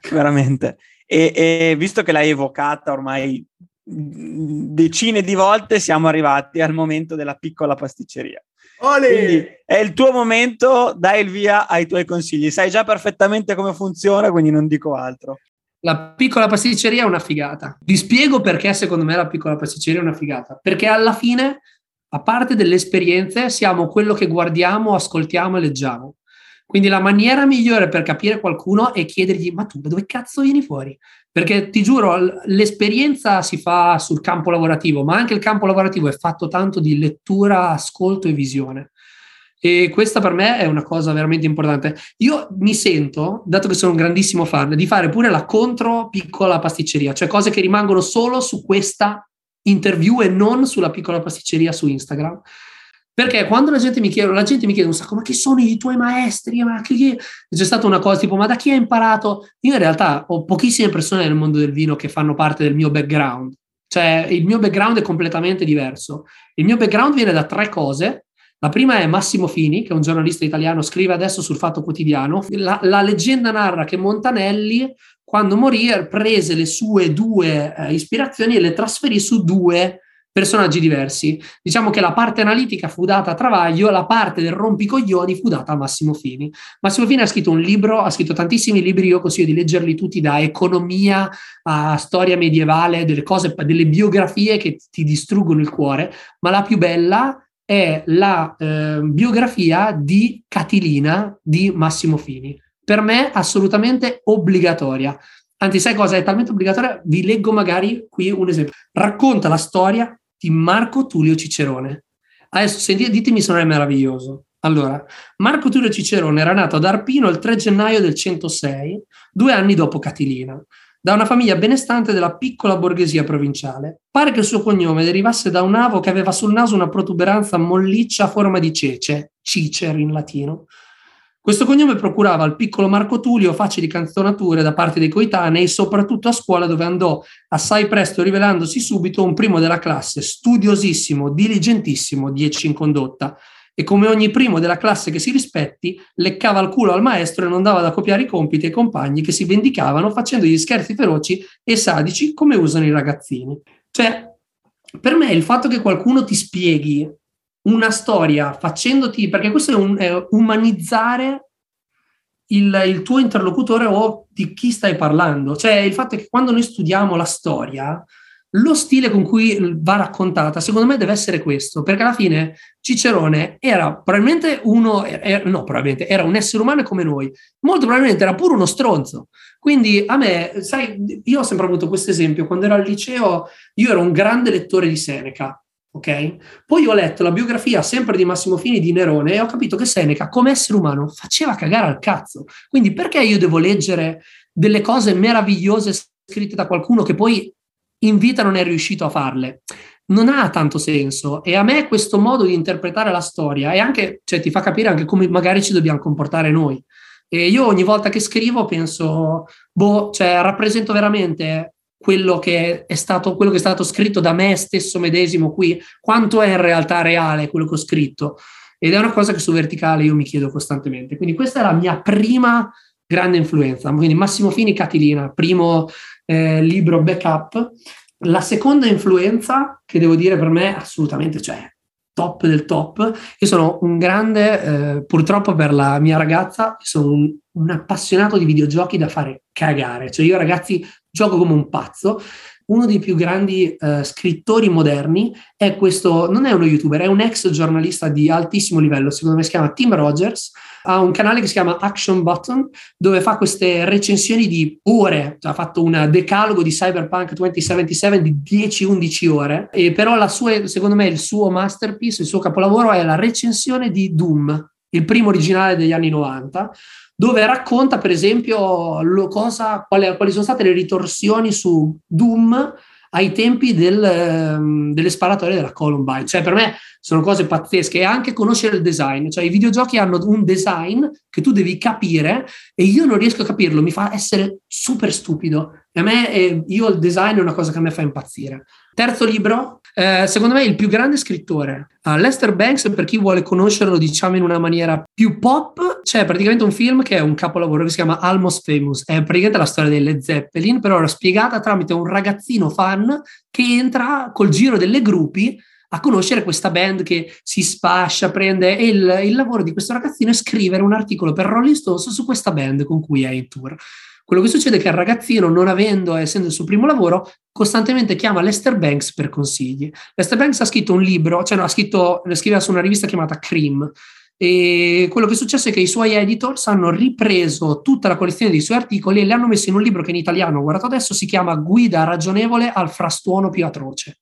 veramente. E, e, visto che l'hai evocata ormai decine di volte siamo arrivati al momento della piccola pasticceria. Quindi è il tuo momento, dai il via ai tuoi consigli. Sai già perfettamente come funziona, quindi non dico altro. La piccola pasticceria è una figata. Vi spiego perché secondo me la piccola pasticceria è una figata. Perché alla fine, a parte delle esperienze, siamo quello che guardiamo, ascoltiamo e leggiamo. Quindi la maniera migliore per capire qualcuno è chiedergli: Ma tu da dove cazzo vieni fuori? Perché ti giuro, l'esperienza si fa sul campo lavorativo, ma anche il campo lavorativo è fatto tanto di lettura, ascolto e visione. E questa per me è una cosa veramente importante. Io mi sento, dato che sono un grandissimo fan, di fare pure la contro piccola pasticceria, cioè cose che rimangono solo su questa interview e non sulla piccola pasticceria su Instagram. Perché quando la gente mi chiede, la gente mi chiede un sacco, ma chi sono i tuoi maestri? Ma chi? C'è stata una cosa tipo, ma da chi hai imparato? Io in realtà ho pochissime persone nel mondo del vino che fanno parte del mio background. Cioè, il mio background è completamente diverso. Il mio background viene da tre cose. La prima è Massimo Fini, che è un giornalista italiano, scrive adesso sul Fatto Quotidiano. La, la leggenda narra che Montanelli, quando morì, prese le sue due eh, ispirazioni e le trasferì su due personaggi diversi. Diciamo che la parte analitica fu data a Travaglio, la parte del rompicoglioni fu data a Massimo Fini. Massimo Fini ha scritto un libro, ha scritto tantissimi libri, io consiglio di leggerli tutti da economia a storia medievale, delle cose, delle biografie che ti distruggono il cuore, ma la più bella è la eh, biografia di Catilina di Massimo Fini. Per me assolutamente obbligatoria. Anzi, sai cosa? È talmente obbligatoria, vi leggo magari qui un esempio. Racconta la storia di Marco Tullio Cicerone. Adesso sentite, ditemi se non è meraviglioso. Allora, Marco Tullio Cicerone era nato ad Arpino il 3 gennaio del 106, due anni dopo Catilina, da una famiglia benestante della piccola borghesia provinciale. Pare che il suo cognome derivasse da un avo che aveva sul naso una protuberanza molliccia a forma di cece, cicer in latino, questo cognome procurava al piccolo Marco Tullio facili canzonature da parte dei coetanei, soprattutto a scuola dove andò assai presto rivelandosi subito un primo della classe, studiosissimo, diligentissimo, 10 in condotta, e come ogni primo della classe che si rispetti, leccava il culo al maestro e non dava da copiare i compiti ai compagni che si vendicavano facendogli scherzi feroci e sadici come usano i ragazzini. Cioè, per me il fatto che qualcuno ti spieghi una storia facendoti, perché questo è, un, è umanizzare il, il, tuo interlocutore o di chi stai parlando. Cioè il fatto è che quando noi studiamo la storia, lo stile con cui va raccontata, secondo me deve essere questo, perché alla fine Cicerone era probabilmente uno, era, no, probabilmente era un essere umano come noi, molto probabilmente era pure uno stronzo. Quindi a me, sai, io ho sempre avuto questo esempio, quando ero al liceo io ero un grande lettore di Seneca, ok? Poi ho letto la biografia sempre di Massimo Fini di Nerone e ho capito che Seneca, come essere umano, faceva cagare al cazzo. Quindi perché io devo leggere delle cose meravigliose scritte da qualcuno che poi in vita non è riuscito a farle? Non ha tanto senso e a me questo modo di interpretare la storia e anche, cioè, ti fa capire anche come magari ci dobbiamo comportare noi. E io ogni volta che scrivo penso, boh, cioè rappresento veramente quello che è stato, quello che è stato scritto da me stesso medesimo qui, quanto è in realtà reale quello che ho scritto. Ed è una cosa che su Verticale io mi chiedo costantemente. Quindi questa è la mia prima grande influenza. Quindi Massimo Fini, Catilina, primo eh, libro backup. La seconda influenza, che devo dire per me assolutamente, cioè top del top. Io sono un grande, eh, purtroppo per la mia ragazza, sono un, un, appassionato di videogiochi da fare cagare. Cioè io ragazzi gioco come un pazzo. Uno dei più grandi uh, scrittori moderni è questo, non è uno youtuber, è un ex giornalista di altissimo livello, secondo me si chiama Tim Rogers, ha un canale che si chiama Action Button, dove fa queste recensioni di ore, ha fatto un decalogo di Cyberpunk 2077 di 10-11 ore, e però la sua, secondo me il suo masterpiece, il suo capolavoro è la recensione di Doom, il primo originale degli anni 90, dove racconta per esempio cosa, quali, quali sono state le ritorsioni su Doom ai tempi del, um, delle sparatorie della Columbine. Cioè, per me sono cose pazzesche e anche conoscere il design. Cioè, i videogiochi hanno un design che tu devi capire e io non riesco a capirlo, mi fa essere super stupido. A me, eh, io il design è una cosa che a me fa impazzire. Terzo libro, eh, secondo me il più grande scrittore. Uh, Lester Banks, per chi vuole conoscerlo, diciamo in una maniera più pop, c'è praticamente un film che è un capolavoro che si chiama Almost Famous. È praticamente la storia delle Zeppelin, però era spiegata tramite un ragazzino fan che entra col giro delle gruppi a conoscere questa band che si spascia, prende e il, il lavoro di questo ragazzino è scrivere un articolo per Rolling Stones su questa band con cui è in tour. Quello che succede è che il ragazzino, non avendo, essendo il suo primo lavoro, costantemente chiama Lester Banks per consigli. Lester Banks ha scritto un libro, cioè no, ha scritto, scriveva su una rivista chiamata Cream, e quello che è successo è che i suoi editors hanno ripreso tutta la collezione dei suoi articoli e li hanno messi in un libro che in italiano, guardato adesso, si chiama Guida ragionevole al frastuono più atroce.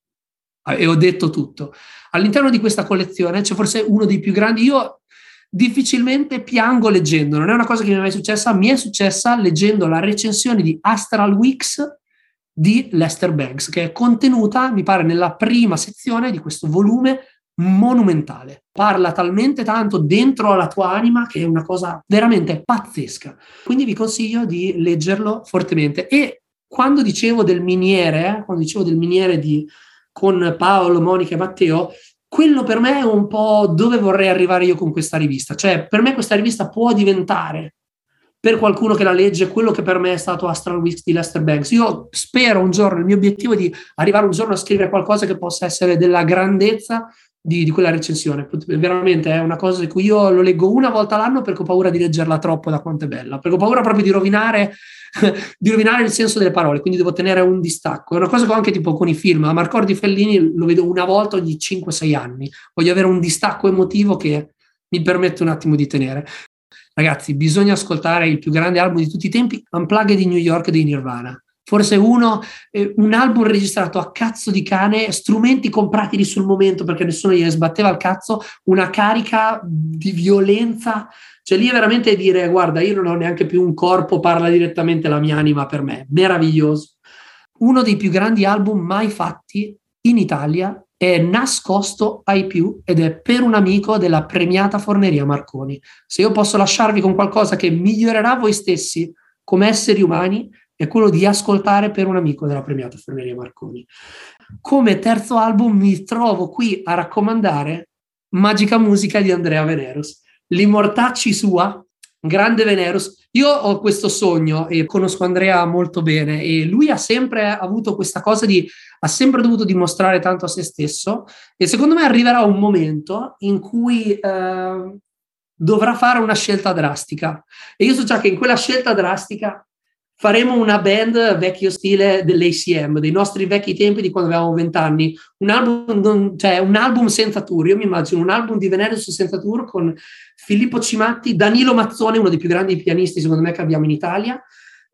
E ho detto tutto. All'interno di questa collezione c'è forse uno dei più grandi. Io difficilmente piango leggendo, non è una cosa che mi è mai successa, mi è successa leggendo la recensione di Astral Weeks di Lester Banks, che è contenuta, mi pare, nella prima sezione di questo volume monumentale. Parla talmente tanto dentro alla tua anima che è una cosa veramente pazzesca. Quindi vi consiglio di leggerlo fortemente. E quando dicevo del miniere, quando dicevo del miniere di, con Paolo, Monica e Matteo, quello per me è un po' dove vorrei arrivare io con questa rivista. Cioè, per me questa rivista può diventare, per qualcuno che la legge, quello che per me è stato Astral Weeks di Lester Banks. Io spero un giorno, il mio obiettivo è di arrivare un giorno a scrivere qualcosa che possa essere della grandezza di, di, quella recensione. Veramente è una cosa di cui io lo leggo una volta l'anno perché ho paura di leggerla troppo da quanto è bella, perché ho paura proprio di rovinare, di rovinare il senso delle parole, quindi devo tenere un distacco. È una cosa che ho anche tipo con i film. A Marcor di Fellini lo vedo una volta ogni 5-6 anni. Voglio avere un distacco emotivo che mi permette un attimo di tenere. Ragazzi, bisogna ascoltare il più grande album di tutti i tempi, Unplugged di New York di Nirvana. Forse uno, eh, un album registrato a cazzo di cane, strumenti comprati lì sul momento perché nessuno gli sbatteva il cazzo, una carica di violenza. Cioè lì è veramente dire, guarda, io non ho neanche più un corpo, parla direttamente la mia anima per me. Meraviglioso. Uno dei più grandi album mai fatti in Italia è nascosto ai più ed è per un amico della premiata Forneria Marconi. Se io posso lasciarvi con qualcosa che migliorerà voi stessi come esseri umani, è quello di ascoltare per un amico della premiata Forneria Marconi. Come terzo album mi trovo qui a raccomandare Magica Musica di Andrea Veneros. L'immortacci sua, grande Veneros. Io ho questo sogno e conosco Andrea molto bene e lui ha sempre avuto questa cosa di, ha sempre dovuto dimostrare tanto a se stesso e secondo me arriverà un momento in cui eh, dovrà fare una scelta drastica. E io so già che in quella scelta drastica faremo una band vecchio stile dell'ACM, dei nostri vecchi tempi di quando avevamo vent'anni, un album, cioè un album senza tour, io mi immagino un album di Veneris senza tour con Filippo Cimatti, Danilo Mazzone, uno dei più grandi pianisti secondo me che abbiamo in Italia,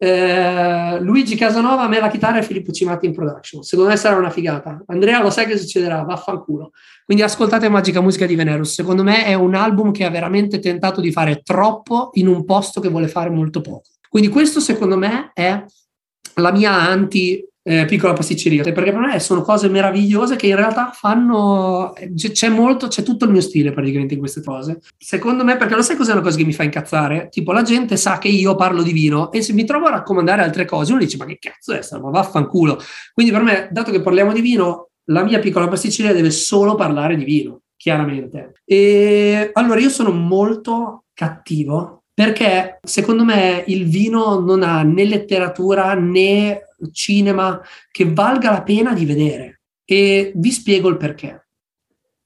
eh, Luigi Casanova, me la chitarra e Filippo Cimatti in production. Secondo me sarà una figata. Andrea, lo sai che succederà, vaffanculo. Quindi ascoltate Magica Musica di Venerus. Secondo me è un album che ha veramente tentato di fare troppo in un posto che vuole fare molto poco. Quindi questo secondo me è la mia anti eh, piccola pasticceria, perché per me sono cose meravigliose che in realtà fanno, c'è molto, c'è tutto il mio stile praticamente in queste cose. Secondo me, perché lo sai cos'è una cosa che mi fa incazzare? Tipo la gente sa che io parlo di vino e se mi trovo a raccomandare altre cose, uno dice ma che cazzo è ma vaffanculo. Quindi per me, dato che parliamo di vino, la mia piccola pasticceria deve solo parlare di vino, chiaramente. E allora io sono molto cattivo perché secondo me il vino non ha né letteratura né cinema che valga la pena di vedere e vi spiego il perché.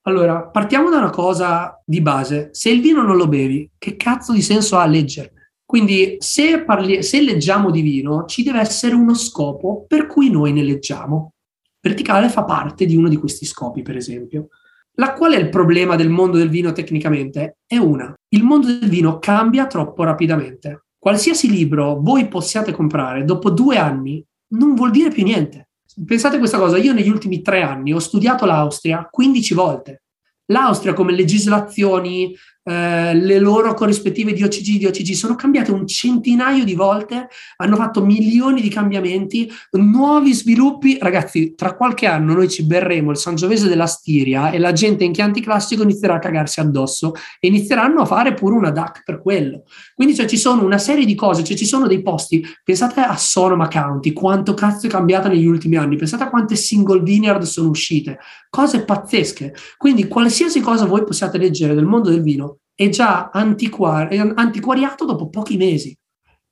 Allora, partiamo da una cosa di base. Se il vino non lo bevi, che cazzo di senso ha leggerne? Quindi se, parli- se leggiamo di vino, ci deve essere uno scopo per cui noi ne leggiamo. Verticale fa parte di uno di questi scopi, per esempio. La qual è il problema del mondo del vino tecnicamente? È una. Il mondo del vino cambia troppo rapidamente. Qualsiasi libro voi possiate comprare dopo due anni non vuol dire più niente. Pensate a questa cosa, io negli ultimi tre anni ho studiato l'Austria 15 volte. L'Austria come legislazioni, eh, le loro corrispettive di OCG di OCG sono cambiate un centinaio di volte, hanno fatto milioni di cambiamenti, nuovi sviluppi. Ragazzi, tra qualche anno noi ci berremo il Sangiovese della Stiria e la gente in Chianti Classico inizierà a cagarsi addosso e inizieranno a fare pure una DAC per quello. Quindi cioè, ci sono una serie di cose, cioè ci sono dei posti, pensate a Sonoma County, quanto cazzo è cambiata negli ultimi anni, pensate a quante single vineyard sono uscite, cose pazzesche. Quindi qualsiasi cosa voi possiate leggere del mondo del vino, è già antiquar- è antiquariato dopo pochi mesi.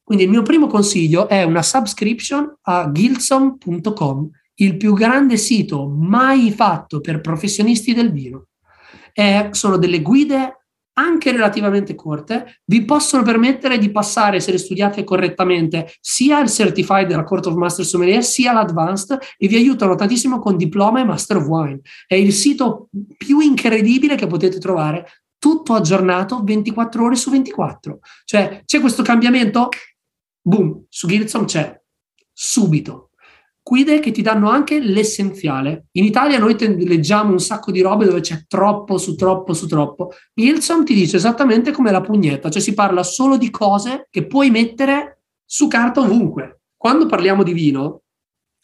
Quindi il mio primo consiglio è una subscription a gilson.com, il più grande sito mai fatto per professionisti del vino. Eh, sono delle guide anche relativamente corte, vi possono permettere di passare, se le studiate correttamente, sia il Certified della Court of Master Sommelier, sia l'Advanced e vi aiutano tantissimo con diploma e Master of Wine. È il sito più incredibile che potete trovare tutto aggiornato 24 ore su 24. Cioè c'è questo cambiamento, boom, su Gilson c'è, subito. Guide che ti danno anche l'essenziale. In Italia noi leggiamo un sacco di robe dove c'è troppo su troppo su troppo. Gilson ti dice esattamente come la pugnetta, cioè si parla solo di cose che puoi mettere su carta ovunque. Quando parliamo di vino,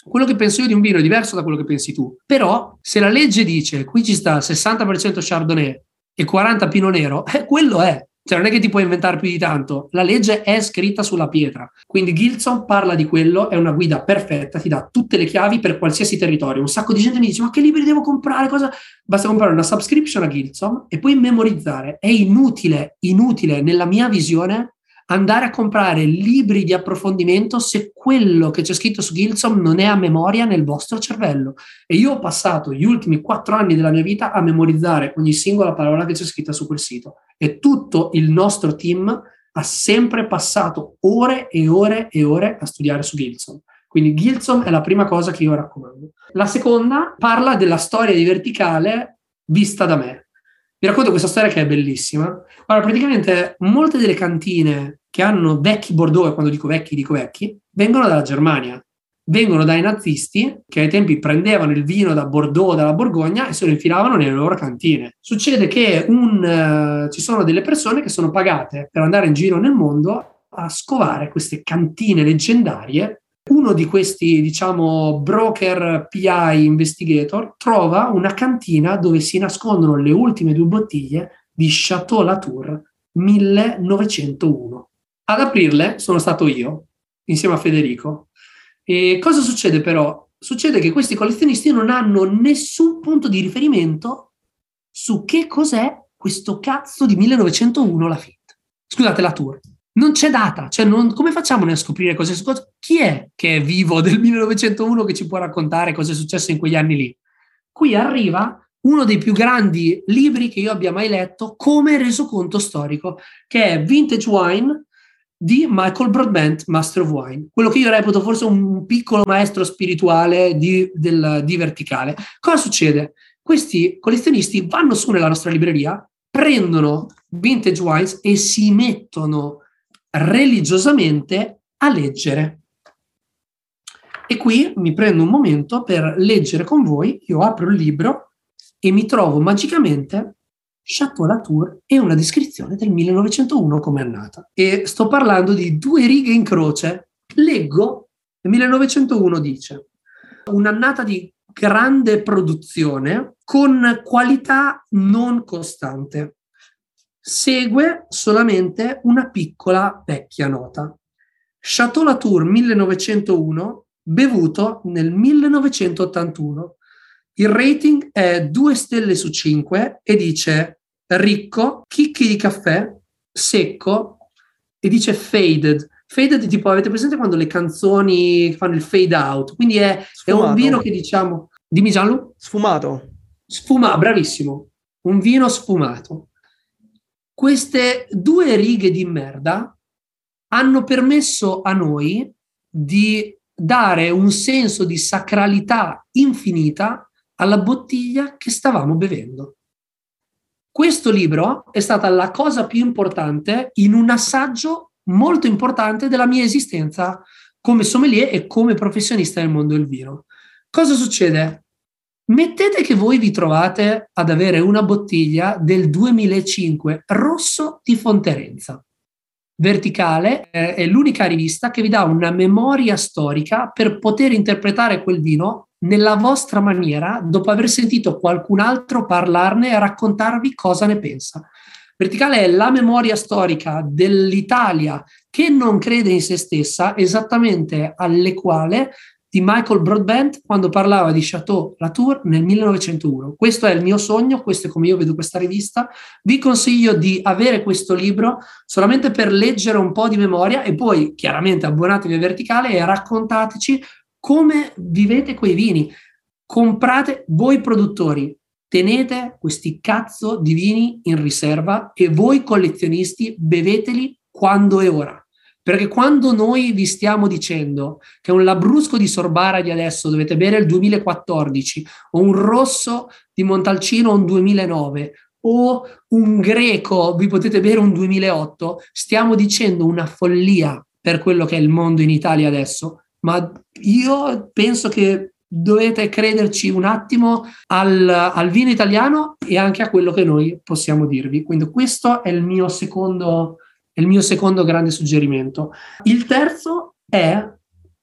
quello che penso io di un vino è diverso da quello che pensi tu. Però se la legge dice qui ci sta 60% Chardonnay, e 40 Pino Nero, eh, quello è. Cioè, non è che ti puoi inventare più di tanto. La legge è scritta sulla pietra. Quindi Gilson parla di quello, è una guida perfetta, ti dà tutte le chiavi per qualsiasi territorio. Un sacco di gente mi dice: Ma che libri devo comprare? Cosa? Basta comprare una subscription a Gilson e poi memorizzare. È inutile, inutile nella mia visione andare a comprare libri di approfondimento se quello che c'è scritto su Gilson non è a memoria nel vostro cervello. E io ho passato gli ultimi quattro anni della mia vita a memorizzare ogni singola parola che c'è scritta su quel sito. E tutto il nostro team ha sempre passato ore e ore e ore a studiare su Gilson. Quindi Gilson è la prima cosa che io raccomando. La seconda parla della storia di verticale vista da me. Vi racconto questa storia che è bellissima. Allora, praticamente molte delle cantine che hanno vecchi Bordeaux, e quando dico vecchi, dico vecchi, vengono dalla Germania. vengono dai nazisti che ai tempi prendevano il vino da Bordeaux, dalla Borgogna e se lo infilavano nelle loro cantine. Succede che un, uh, ci sono delle persone che sono pagate per andare in giro nel mondo a scovare queste cantine leggendarie. Uno di questi, diciamo, broker PI investigator trova una cantina dove si nascondono le ultime due bottiglie di Chateau Latour 1901. Ad aprirle sono stato io, insieme a Federico. E cosa succede però? Succede che questi collezionisti non hanno nessun punto di riferimento su che cos'è questo cazzo di 1901 Lafitte. Scusate, la tour. Non c'è data, cioè non, come facciamo a scoprire cosa è successo? Chi è che è vivo del 1901 che ci può raccontare cosa è successo in quegli anni lì? Qui arriva uno dei più grandi libri che io abbia mai letto come resoconto storico, che è Vintage Wine di Michael Broadbent, Master of Wine, quello che io reputo forse un piccolo maestro spirituale di, del, di verticale. Cosa succede? Questi collezionisti vanno su nella nostra libreria, prendono Vintage Wines e si mettono religiosamente a leggere. E qui mi prendo un momento per leggere con voi, io apro il libro e mi trovo magicamente Chateau Latour e una descrizione del 1901 come è nata. E sto parlando di due righe in croce. Leggo, il 1901 dice, un'annata di grande produzione con qualità non costante. Segue solamente una piccola vecchia nota. Chateau Latour 1901, bevuto nel 1981. Il rating è 2 stelle su 5 e dice ricco, chicchi di caffè, secco e dice faded. Faded tipo, avete presente quando le canzoni fanno il fade out? Quindi è, è un vino che diciamo... Dimmi Gianlu? Sfumato. Sfumato, bravissimo. Un vino sfumato. Queste due righe di merda hanno permesso a noi di dare un senso di sacralità infinita alla bottiglia che stavamo bevendo. Questo libro è stata la cosa più importante in un assaggio molto importante della mia esistenza come sommelier e come professionista nel mondo del vino. Cosa succede? Mettete che voi vi trovate ad avere una bottiglia del 2005 rosso di Fonterenza. Verticale eh, è l'unica rivista che vi dà una memoria storica per poter interpretare quel vino nella vostra maniera dopo aver sentito qualcun altro parlarne e raccontarvi cosa ne pensa. Verticale è la memoria storica dell'Italia che non crede in se stessa, esattamente alle quale di Michael Broadbent quando parlava di Chateau Latour nel 1901. Questo è il mio sogno, questo è come io vedo questa rivista. Vi consiglio di avere questo libro solamente per leggere un po' di memoria e poi chiaramente abbonatevi a Verticale e raccontateci come vivete quei vini. Comprate voi produttori, tenete questi cazzo di vini in riserva e voi collezionisti beveteli quando è ora. Perché quando noi vi stiamo dicendo che un Labrusco di Sorbara di adesso dovete bere il 2014 o un rosso di Montalcino un 2009 o un greco vi potete bere un 2008, stiamo dicendo una follia per quello che è il mondo in Italia adesso ma io penso che dovete crederci un attimo al, al, vino italiano e anche a quello che noi possiamo dirvi. Quindi questo è il mio secondo, il mio secondo grande suggerimento. Il terzo è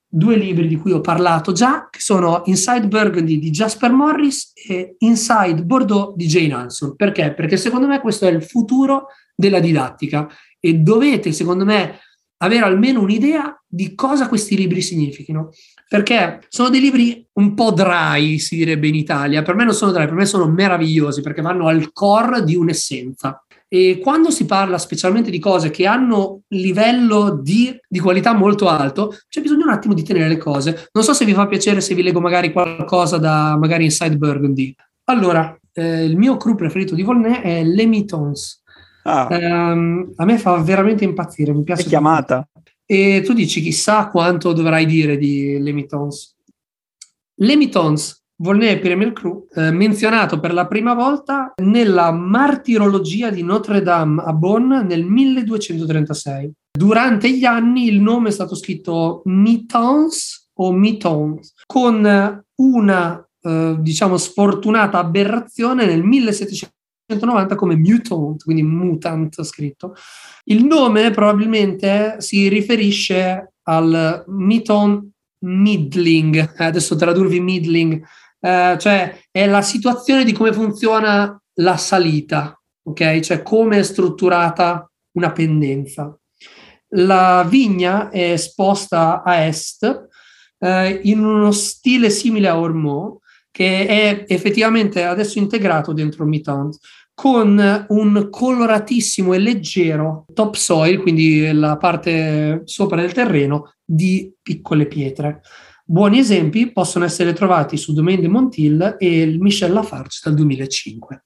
due libri di cui ho parlato già, che sono Inside Burgundy di Jasper Morris e Inside Bordeaux di Jane Hanson. Perché? Perché secondo me questo è il futuro della didattica e dovete, secondo me, avere almeno un'idea di cosa questi libri significhino. Perché sono dei libri un po' dry, si direbbe in Italia. Per me non sono dry, per me sono meravigliosi perché vanno al core di un'essenza. E quando si parla specialmente di cose che hanno livello di, di, qualità molto alto, c'è bisogno un attimo di tenere le cose. Non so se vi fa piacere se vi leggo magari qualcosa da magari Inside Burgundy. Allora, eh, il mio crew preferito di Volney è Le Mitons Ah. Um, a me fa veramente impazzire, mi piace. È chiamata. E tu dici chissà quanto dovrai dire di Lemitons. Lemitons, Volney Pyramid Crew, eh, menzionato per la prima volta nella martirologia di Notre Dame a Bonn nel 1236. Durante gli anni il nome è stato scritto Mitons o Mitones, con una eh, diciamo sfortunata aberrazione nel 1790 come mutant, quindi mutant scritto. Il nome probabilmente si riferisce al Miton middling, eh, adesso tradurvi middling, eh, cioè è la situazione di come funziona la salita, ok? Cioè come è strutturata una pendenza. La vigna è esposta a est eh, in uno stile simile a Ormeau, che è effettivamente adesso integrato dentro Mitant, con un coloratissimo e leggero topsoil, quindi la parte sopra del terreno, di piccole pietre. Buoni esempi possono essere trovati su Domaine de Montil e il Michel Lafarge dal 2005.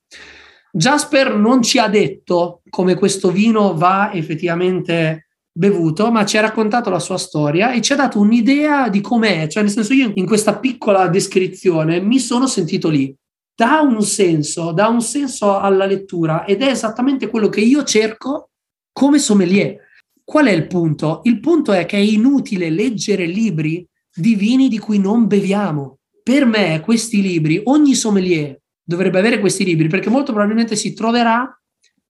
Jasper non ci ha detto come questo vino va effettivamente bevuto, ma ci ha raccontato la sua storia e ci ha dato un'idea di com'è. Cioè, nel senso, io in questa piccola descrizione mi sono sentito lì. Dà un senso, dà un senso alla lettura ed è esattamente quello che io cerco come sommelier. Qual è il punto? Il punto è che è inutile leggere libri di vini di cui non beviamo. Per me questi libri, ogni sommelier dovrebbe avere questi libri perché molto probabilmente si troverà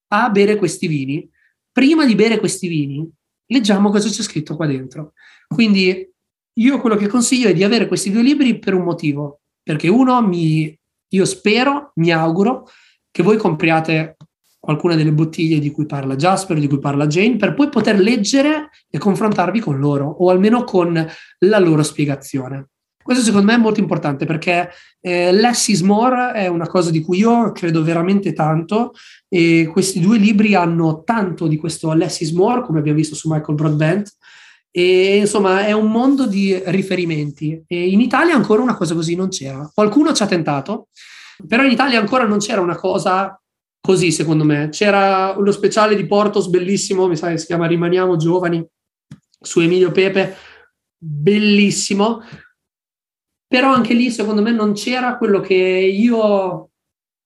a bere questi vini. Prima di bere questi vini, leggiamo cosa c'è scritto qua dentro. Quindi io quello che consiglio è di avere questi due libri per un motivo, perché uno mi, io spero, mi auguro che voi compriate qualcuna delle bottiglie di cui parla Jasper, di cui parla Jane, per poi poter leggere e confrontarvi con loro, o almeno con la loro spiegazione. Questo secondo me è molto importante perché eh, less is more è una cosa di cui io credo veramente tanto e questi due libri hanno tanto di questo less is more, come abbiamo visto su Michael Broadbent, e insomma è un mondo di riferimenti. E in Italia ancora una cosa così non c'era. Qualcuno ci ha tentato, però in Italia ancora non c'era una cosa così secondo me. C'era uno speciale di Portos bellissimo, mi sa che si chiama Rimaniamo giovani, su Emilio Pepe, bellissimo, però anche lì secondo me non c'era quello che io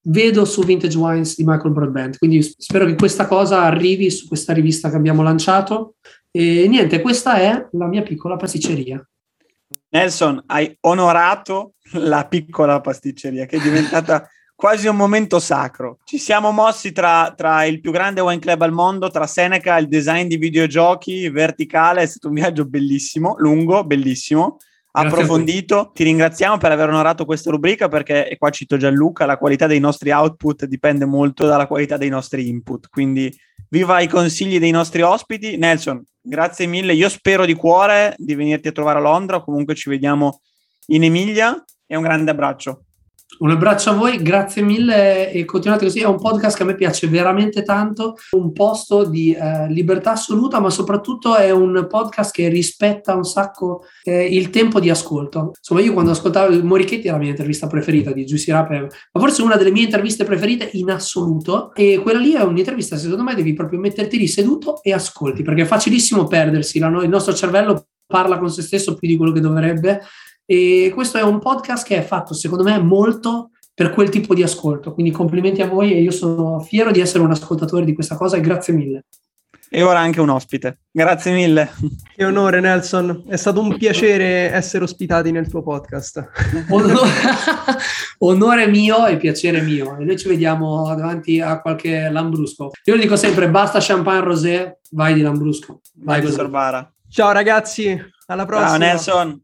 vedo su Vintage Wines di Michael Broadbent, quindi spero che questa cosa arrivi su questa rivista che abbiamo lanciato e niente, questa è la mia piccola pasticceria. Nelson, hai onorato la piccola pasticceria che è diventata quasi un momento sacro. Ci siamo mossi tra, tra, il più grande wine club al mondo, tra Seneca, il design di videogiochi, verticale, è stato un viaggio bellissimo, lungo, bellissimo, approfondito. Ti ringraziamo per aver onorato questa rubrica perché, e qua cito Gianluca, la qualità dei nostri output dipende molto dalla qualità dei nostri input, quindi viva i consigli dei nostri ospiti. Nelson, grazie mille, io spero di cuore di venirti a trovare a Londra, comunque ci vediamo in Emilia e un grande abbraccio. Un abbraccio a voi, grazie mille e continuate così. È un podcast che a me piace veramente tanto, un posto di eh, libertà assoluta, ma soprattutto è un podcast che rispetta un sacco eh, il tempo di ascolto. Insomma, io quando ascoltavo Morichetti era la mia intervista preferita di Juicy Rap, ma forse una delle mie interviste preferite in assoluto. E quella lì è un'intervista, secondo me, devi proprio metterti lì seduto e ascolti, perché è facilissimo perdersi. il nostro cervello parla con se stesso più di quello che dovrebbe e questo è un podcast che è fatto, secondo me, molto per quel tipo di ascolto. Quindi complimenti a voi e io sono fiero di essere un ascoltatore di questa cosa e grazie mille. E ora anche un ospite. Grazie mille. Che onore Nelson, è stato un piacere essere ospitati nel tuo podcast. Onore, onore mio e piacere mio. E noi ci vediamo davanti a qualche Lambrusco. Io dico sempre basta champagne rosé, vai di Lambrusco. Vai, vai Sorbara. Ciao ragazzi, alla prossima. Ciao Nelson.